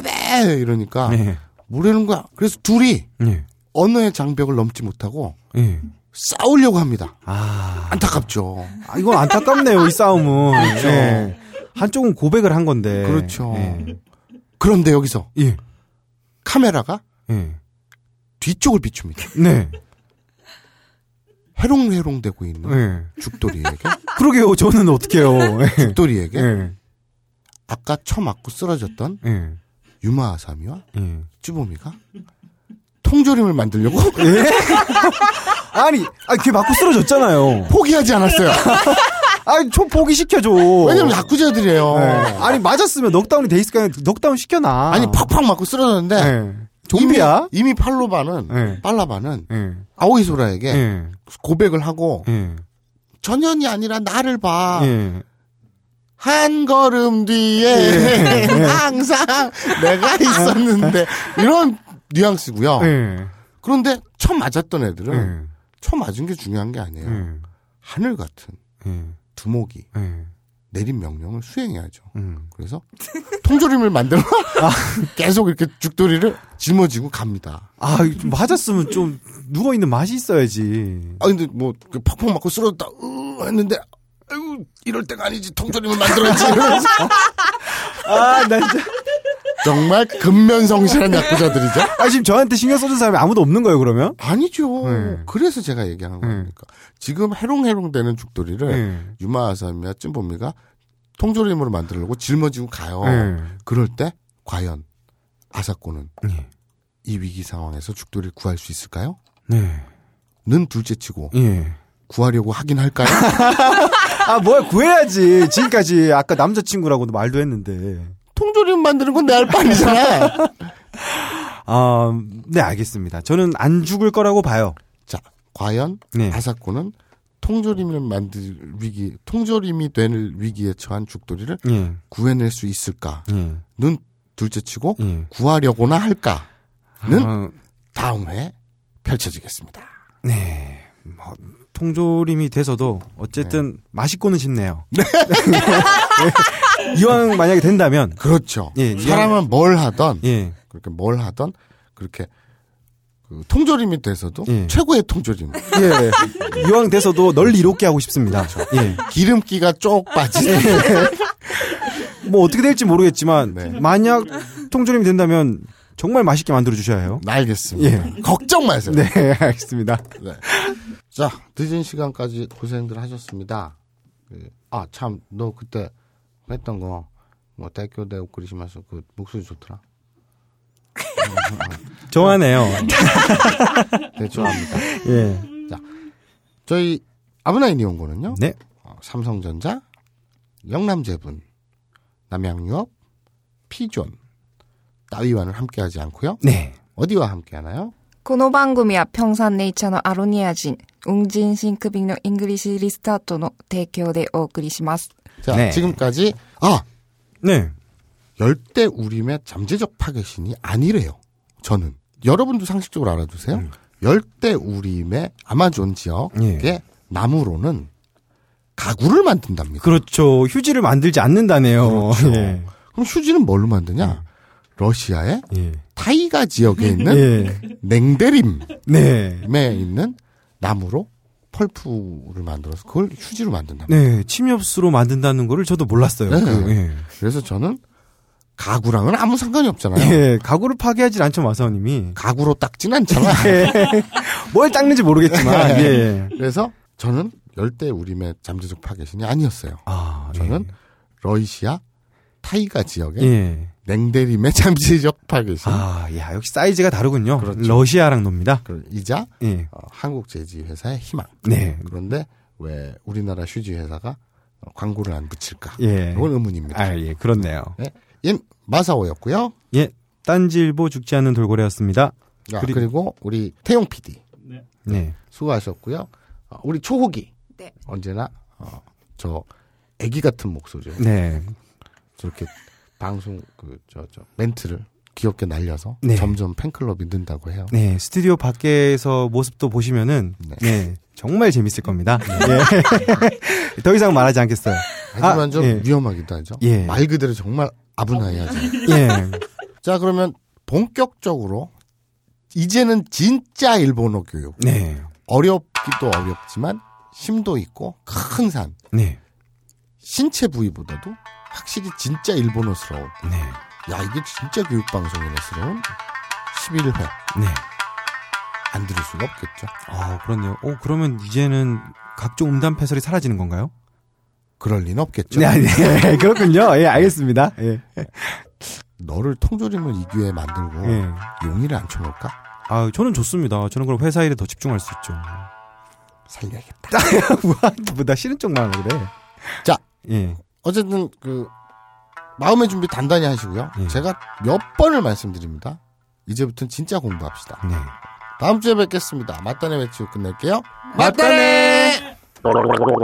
네 이러니까 예. 모르는 거야. 그래서 둘이 예. 언어의 장벽을 넘지 못하고 예. 싸우려고 합니다. 아. 안타깝죠. 아, 이건 안타깝네요, 이 싸움은. 그렇죠. 예. 한쪽은 고백을 한 건데. 그렇죠. 예. 그런데 여기서 예. 카메라가 예. 뒤쪽을 비춥니다. 네. 해롱해롱대고 있는 예. 죽돌이에게 그러게요, 저는 어떡해요. 예. 죽돌이에게 예. 아까 쳐맞고 쓰러졌던 예. 유마 아사미와 예. 쭈보미가 통조림을 만들려고 아니, 아, 걔 맞고 쓰러졌잖아요. 포기하지 않았어요. 아니, 저 포기시켜줘. 왜냐면 야쿠자들이에요. 예. 아니, 맞았으면 넉다운이 돼 있을 거 아니라 넉다운 시켜놔. 아니 팍팍 맞고 쓰러졌는데 예. 좀비야? 이미, 이미 팔로바는 예. 빨라바는 예. 아오이소라에게 예. 고백을 하고 예. 전현이 아니라 나를 봐. 예. 한 걸음 뒤에 항상 내가 있었는데 이런 뉘앙스고요. 예. 그런데 처음 맞았던 애들은 예. 처음 맞은 게 중요한 게 아니에요. 예. 하늘 같은 예. 두목이 예. 내린 명령을 수행해야죠. 음. 그래서 통조림을 만들어 계속 이렇게 죽돌이를 짊어지고 갑니다. 아, 좀 맞았으면 좀 누워 있는 맛이 있어야지. 아 근데 뭐그 팍팍 맞고 쓰러졌다 으 했는데 아이고 이럴 때가 아니지 통조림을 만들어야지 아, 나 진짜. 정말 근면성실한 야구자들이죠. 아, 지금 저한테 신경 써준 사람이 아무도 없는 거예요, 그러면? 아니죠. 네. 그래서 제가 얘기하는 네. 겁니까. 지금 해롱해롱되는 죽돌이를 예. 유마 아사미와 찐보미가 통조림으로 만들려고 짊어지고 가요. 예. 그럴 때 과연 아사코는 예. 이 위기 상황에서 죽돌이를 구할 수 있을까요? 네. 는 둘째치고 예. 구하려고 하긴 할까요? 아, 뭐야, 구해야지. 지금까지 아까 남자친구라고도 말도 했는데. 통조림 만드는 건내할바 아니잖아. 아, 네, 알겠습니다. 저는 안 죽을 거라고 봐요. 자, 과연 네. 아사코는 통조림을 만들 위기, 통조림이 될 위기에 처한 죽돌이를 예. 구해낼 수 있을까? 예. 는 둘째치고 예. 구하려고나 할까는 아, 다음 회에 펼쳐지겠습니다. 네. 뭐, 통조림이 돼서도 어쨌든 맛있고는 싶네요. 이왕 만약에 된다면 그렇죠. 예, 사람은 뭘 하던 예. 그렇게 뭘 하던 그렇게 그 통조림이 돼서도 예. 최고의 통조림. 예. 이왕 돼서도 널리 이롭게 하고 싶습니다. 예. 기름기가 쪽 빠진. 뭐 어떻게 될지 모르겠지만 네. 만약 통조림이 된다면 정말 맛있게 만들어 주셔야 해요. 알겠습니다. 예. 걱정 마세요. 네, 알겠습니다. 네. 자, 늦은 시간까지 고생들 하셨습니다. 그, 아, 참, 너 그때 했던 거, 뭐, 대교대 오크리시마서 그 목소리 좋더라. 좋아하네요. 네, 좋아합니다. 예. 저희 아브나인 이용고는요. 네. 어, 삼성전자, 영남제분, 남양유업, 피존, 따위와는 함께하지 않고요. 네. 어디와 함께하나요? この番組は平山ネイチャーのアロニア人、運人シンクビンのイングリッシュリスタートの提供でお送りします。 자, 네. 지금까지 아 네. 열대 우림의 잠재적 파괴신이 아니래요. 저는 여러분도 상식적으로 알아두세요. 음. 열대 우림의 아마존 지역의 예. 나무로는 가구를 만든답니다. 그렇죠. 휴지를 만들지 않는다네요. 그렇죠. 예. 그럼 휴지는 뭘로 만드냐? 러시아의 예. 타이가 지역에 있는 예. 냉대림에 네. 있는 나무로 펄프를 만들어서 그걸 휴지로 만든답니다. 네. 침엽수로 만든다는 거를 저도 몰랐어요. 네. 그, 예. 그래서 저는 가구랑은 아무 상관이 없잖아요. 예. 가구를 파괴하지 않죠, 마사오님이. 가구로 닦진 않잖아. 예. 뭘 닦는지 모르겠지만, 네. 예. 그래서 저는 열대 우림의 잠재적 파괴신이 아니었어요. 아, 저는 러시아 타이가 지역의 예. 냉대림의 잠재적 파괴신. 아, 야, 역시 사이즈가 다르군요. 그렇죠. 러시아랑 놉니다. 그 이자 예. 어, 한국 제지 회사의 희망. 네. 그런데 왜 우리나라 휴지 회사가 어, 광고를 안 붙일까? 예. 이건 의문입니다. 아, 예, 그렇네요. 네. 얜 마사오였고요. 예. 딴지일보 죽지 않는 돌고래였습니다. 아, 그리고- 그리고, 우리 태용 PD. 네. 네. 수고하셨고요. 어, 우리 초호기 네. 언제나 어, 저 애기 같은 목소리로 네. 저렇게 방송 그저저 멘트를 귀엽게 날려서 네. 점점 팬클럽이 는다고 해요. 네, 스튜디오 밖에서 모습도 보시면은 네. 네, 정말 재밌을 겁니다. 예. 더 이상 말하지 않겠어요. 하지만 아, 좀 예. 위험하기도 하죠. 예. 말 그대로 정말 아브나이하죠. 예. 자 그러면 본격적으로 이제는 진짜 일본어 교육. 네. 어렵기도 어렵지만 심도 있고 큰 산. 네. 신체 부위보다도 확실히 진짜 일본어스러운. 네. 야 이게 진짜 교육방송이네스러운 11회. 네. 안 들을 수가 없겠죠. 아, 그렇네요. 어, 그러면 이제는 각종 음담 패설이 사라지는 건가요? 그럴 리는 없겠죠. 네, 네, 그렇군요. 예, 알겠습니다. 예. 너를 통조림을 이 기회에 만들고 예. 용의를 안 쳐놓을까? 아, 저는 좋습니다. 저는 그럼 회사 일에 더 집중할 수 있죠. 살려야겠다. 뭐, 뭐, 나 싫은 쪽만 그래. 자, 예. 어쨌든 그 마음의 준비 단단히 하시고요. 네. 제가 몇 번을 말씀드립니다. 이제부터는 진짜 공부합시다. 네. 다음 주에 뵙겠습니다. 맞다네 외치고 끝낼게요. 맞다네. 맞다네.